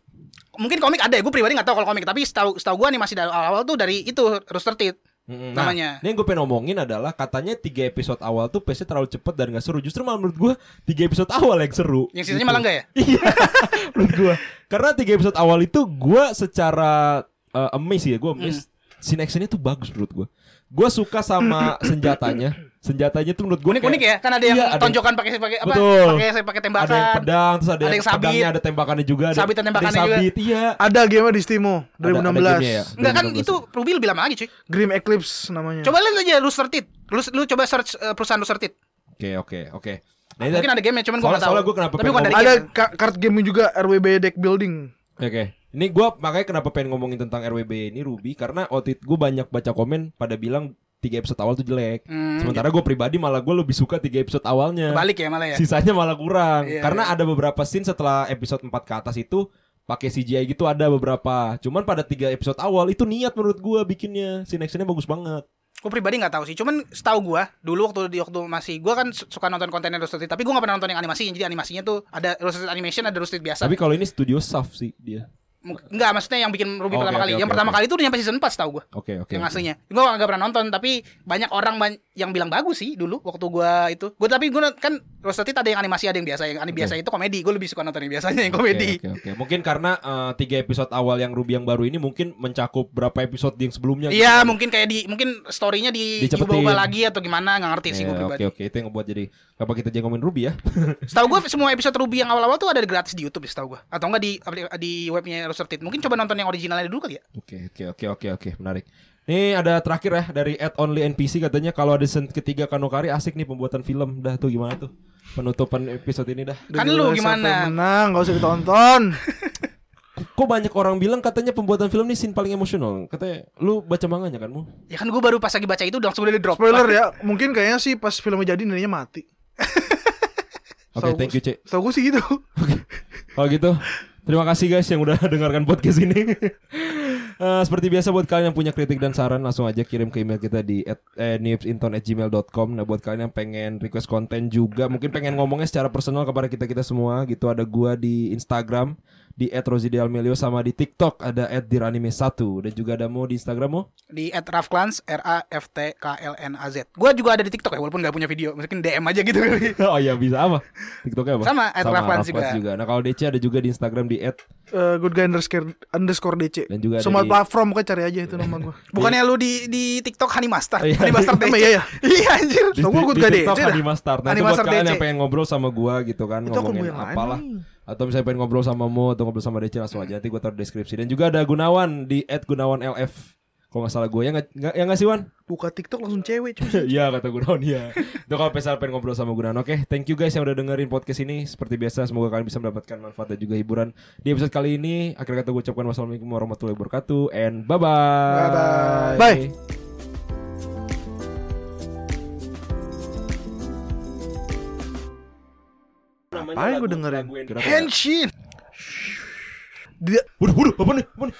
Mungkin komik ada ya, gue pribadi nggak tahu kalau komik tapi setahu setahu gue animasi dari awal tuh dari itu Rooster Teeth. Mm-mm. Namanya. Nah, ini yang gue pengen ngomongin adalah katanya tiga episode awal tuh pace-nya terlalu cepet dan gak seru. Justru malah menurut gue tiga episode awal yang seru. Yang sisanya Gitu. malah enggak ya? Iya, <laughs> menurut gue. Karena tiga episode awal itu gue secara uh, amazed ya, gue amazed. Scene actionnya tuh bagus menurut gue. Gue suka sama senjatanya. Senjatanya tuh menurut gue Unik-unik ya, kan ada yang Iya, ada yang- tonjokan pakai pakai apa? Betul. Pakai pakai tembakan. ada yang pedang, terus ada, Ada yang, yang sabit. pedangnya, ada tembakannya juga, ada, Sabit dan ada tembakannya juga. sabit, iya. ada game di Steamo Ada- ada 2016. gamenya ya? Enggak kan 2016. itu Ruby lebih lama lagi cuy. Grim Eclipse namanya. Coba lihat aja Rooster Teeth. Lu, lu coba search eh, perusahaan Rooster Teeth. Oke, oke, oke. Nah, ini- Mungkin ada game cuman gua Soalnya- enggak tahu. soalnya gua kenapa Tapi pengen dari ada game. card game juga RWB deck building. Oke. Ini gua makanya kenapa pengen ngomongin tentang RWB ini Ruby karena waktu gue banyak baca komen pada bilang tiga episode awal tuh jelek. Hmm, Sementara gue pribadi malah gue lebih suka tiga episode awalnya. Balik ya malah ya. Sisanya malah kurang. Iya, karena ada beberapa scene setelah episode 4 ke atas itu pakai CGI gitu ada beberapa. Cuman pada tiga episode awal itu niat menurut gua bikinnya. Scene actionnya bagus banget. Gue pribadi nggak tahu sih. Cuman setahu gua dulu waktu di waktu masih gua kan su- suka nonton kontennya Roasted tapi gua nggak pernah nonton yang animasi. Jadi animasinya tuh ada Roasted Animation, ada Roasted biasa. Tapi kalau ini studio Saf sih dia. Enggak, maksudnya yang bikin Ruby Oke, pertama oke, kali. oke, yang pertama oke. kali itu udah nyampe season 4 setahu gua. Oke, oke. yang oke. aslinya. Gua nggak pernah nonton, tapi banyak orang ban- yang bilang bagus sih dulu waktu gua itu. Gua tapi gua kan Roasted Teeth ada yang animasi, ada yang biasa. Yang ani- biasa itu komedi. Gua lebih suka nonton yang biasanya yang komedi. Oke, oke, oke. Mungkin karena eh, tiga episode awal yang Ruby yang baru ini mungkin mencakup berapa episode yang sebelumnya. gitu Iya, kan. mungkin kayak di mungkin story-nya di diubah lagi atau gimana nggak ngerti sih Iya, gua pribadi. Oke, oke. Itu yang ngebuat jadi apa kita jadi ngomongin Ruby ya? Setahu gue semua episode Ruby yang awal-awal tuh ada gratis di YouTube ya setahu gue. Atau enggak di di webnya Teeth. Mungkin coba nonton yang originalnya dulu kali ya. Oke, oke, oke, oke, oke, menarik. Nih ada terakhir ya dari Add Only NPC katanya kalau ada season ketiga Kanokari asik nih pembuatan film. Dah tuh gimana tuh penutupan episode ini dah. Kan lu gimana? Menang, gak usah ditonton. <laughs> Kok banyak orang bilang katanya pembuatan film ini scene paling emosional. Katanya lu baca manganya kan mu? Ya kan gue baru pas lagi baca itu udah langsung udah di drop. Spoiler ya, mungkin kayaknya sih pas filmnya jadi neneknya mati. Oke, Setahu thank you, Cek. Setahu gue sih gitu. Kalau gitu, <laughs> terima kasih guys yang udah <laughs> dengarkan podcast ini. <laughs> Eh, seperti biasa buat kalian yang punya kritik dan saran langsung aja kirim ke email kita di at, eh, newsinton@gmail.com. Nah buat kalian yang pengen request konten juga, mungkin pengen ngomongnya secara personal kepada kita kita semua gitu. Ada gua di Instagram di @rosidealmelio sama di TikTok ada @diranime1 dan juga ada mo di Instagram mo. Di at Rafklans R A F T K L N A Z. Gue juga ada di TikTok ya walaupun gak punya video. Mungkin DM aja gitu kali. <laughs> oh iya bisa apa? TikToknya apa? Sama, at Raflans juga. Nah kalau DC ada juga di Instagram di at Eh, good guy underscore, underscore DC. Dan juga Semua di- platform pokoknya cari aja itu nama gue. <laughs> Bukannya lu di di TikTok Honey Master. Iya. Honey Master Emang DC. iya ya? Iya anjir. di- good guy TikTok DC dah. Hanima Start. Nah, itu buat Animaster kalian DC. yang pengen ngobrol sama gua gitu kan ngomongin gue apalah. nih? Atau misalnya pengen ngobrol sama Mo atau ngobrol sama DC langsung aja nanti gua taruh deskripsi dan juga ada Gunawan di @gunawanlf. Kalau nggak salah gue ya nggak nggak- ya nggak sih Wan? Buka TikTok langsung cewek cuy. <laughs> Iya kata Gunawan ya. Itu kalau pesal pengen ngobrol sama Gunawan. Oke, thank you guys yang udah dengerin podcast ini. Seperti biasa, semoga kalian bisa mendapatkan manfaat dan juga hiburan di episode kali ini. Akhir kata gue ucapkan wassalamualaikum warahmatullahi wabarakatuh and bye bye. Bye-bye. Bye. Apaan gue dengerin? Henshin. Dia Waduh, waduh, apa nih? Apa nih?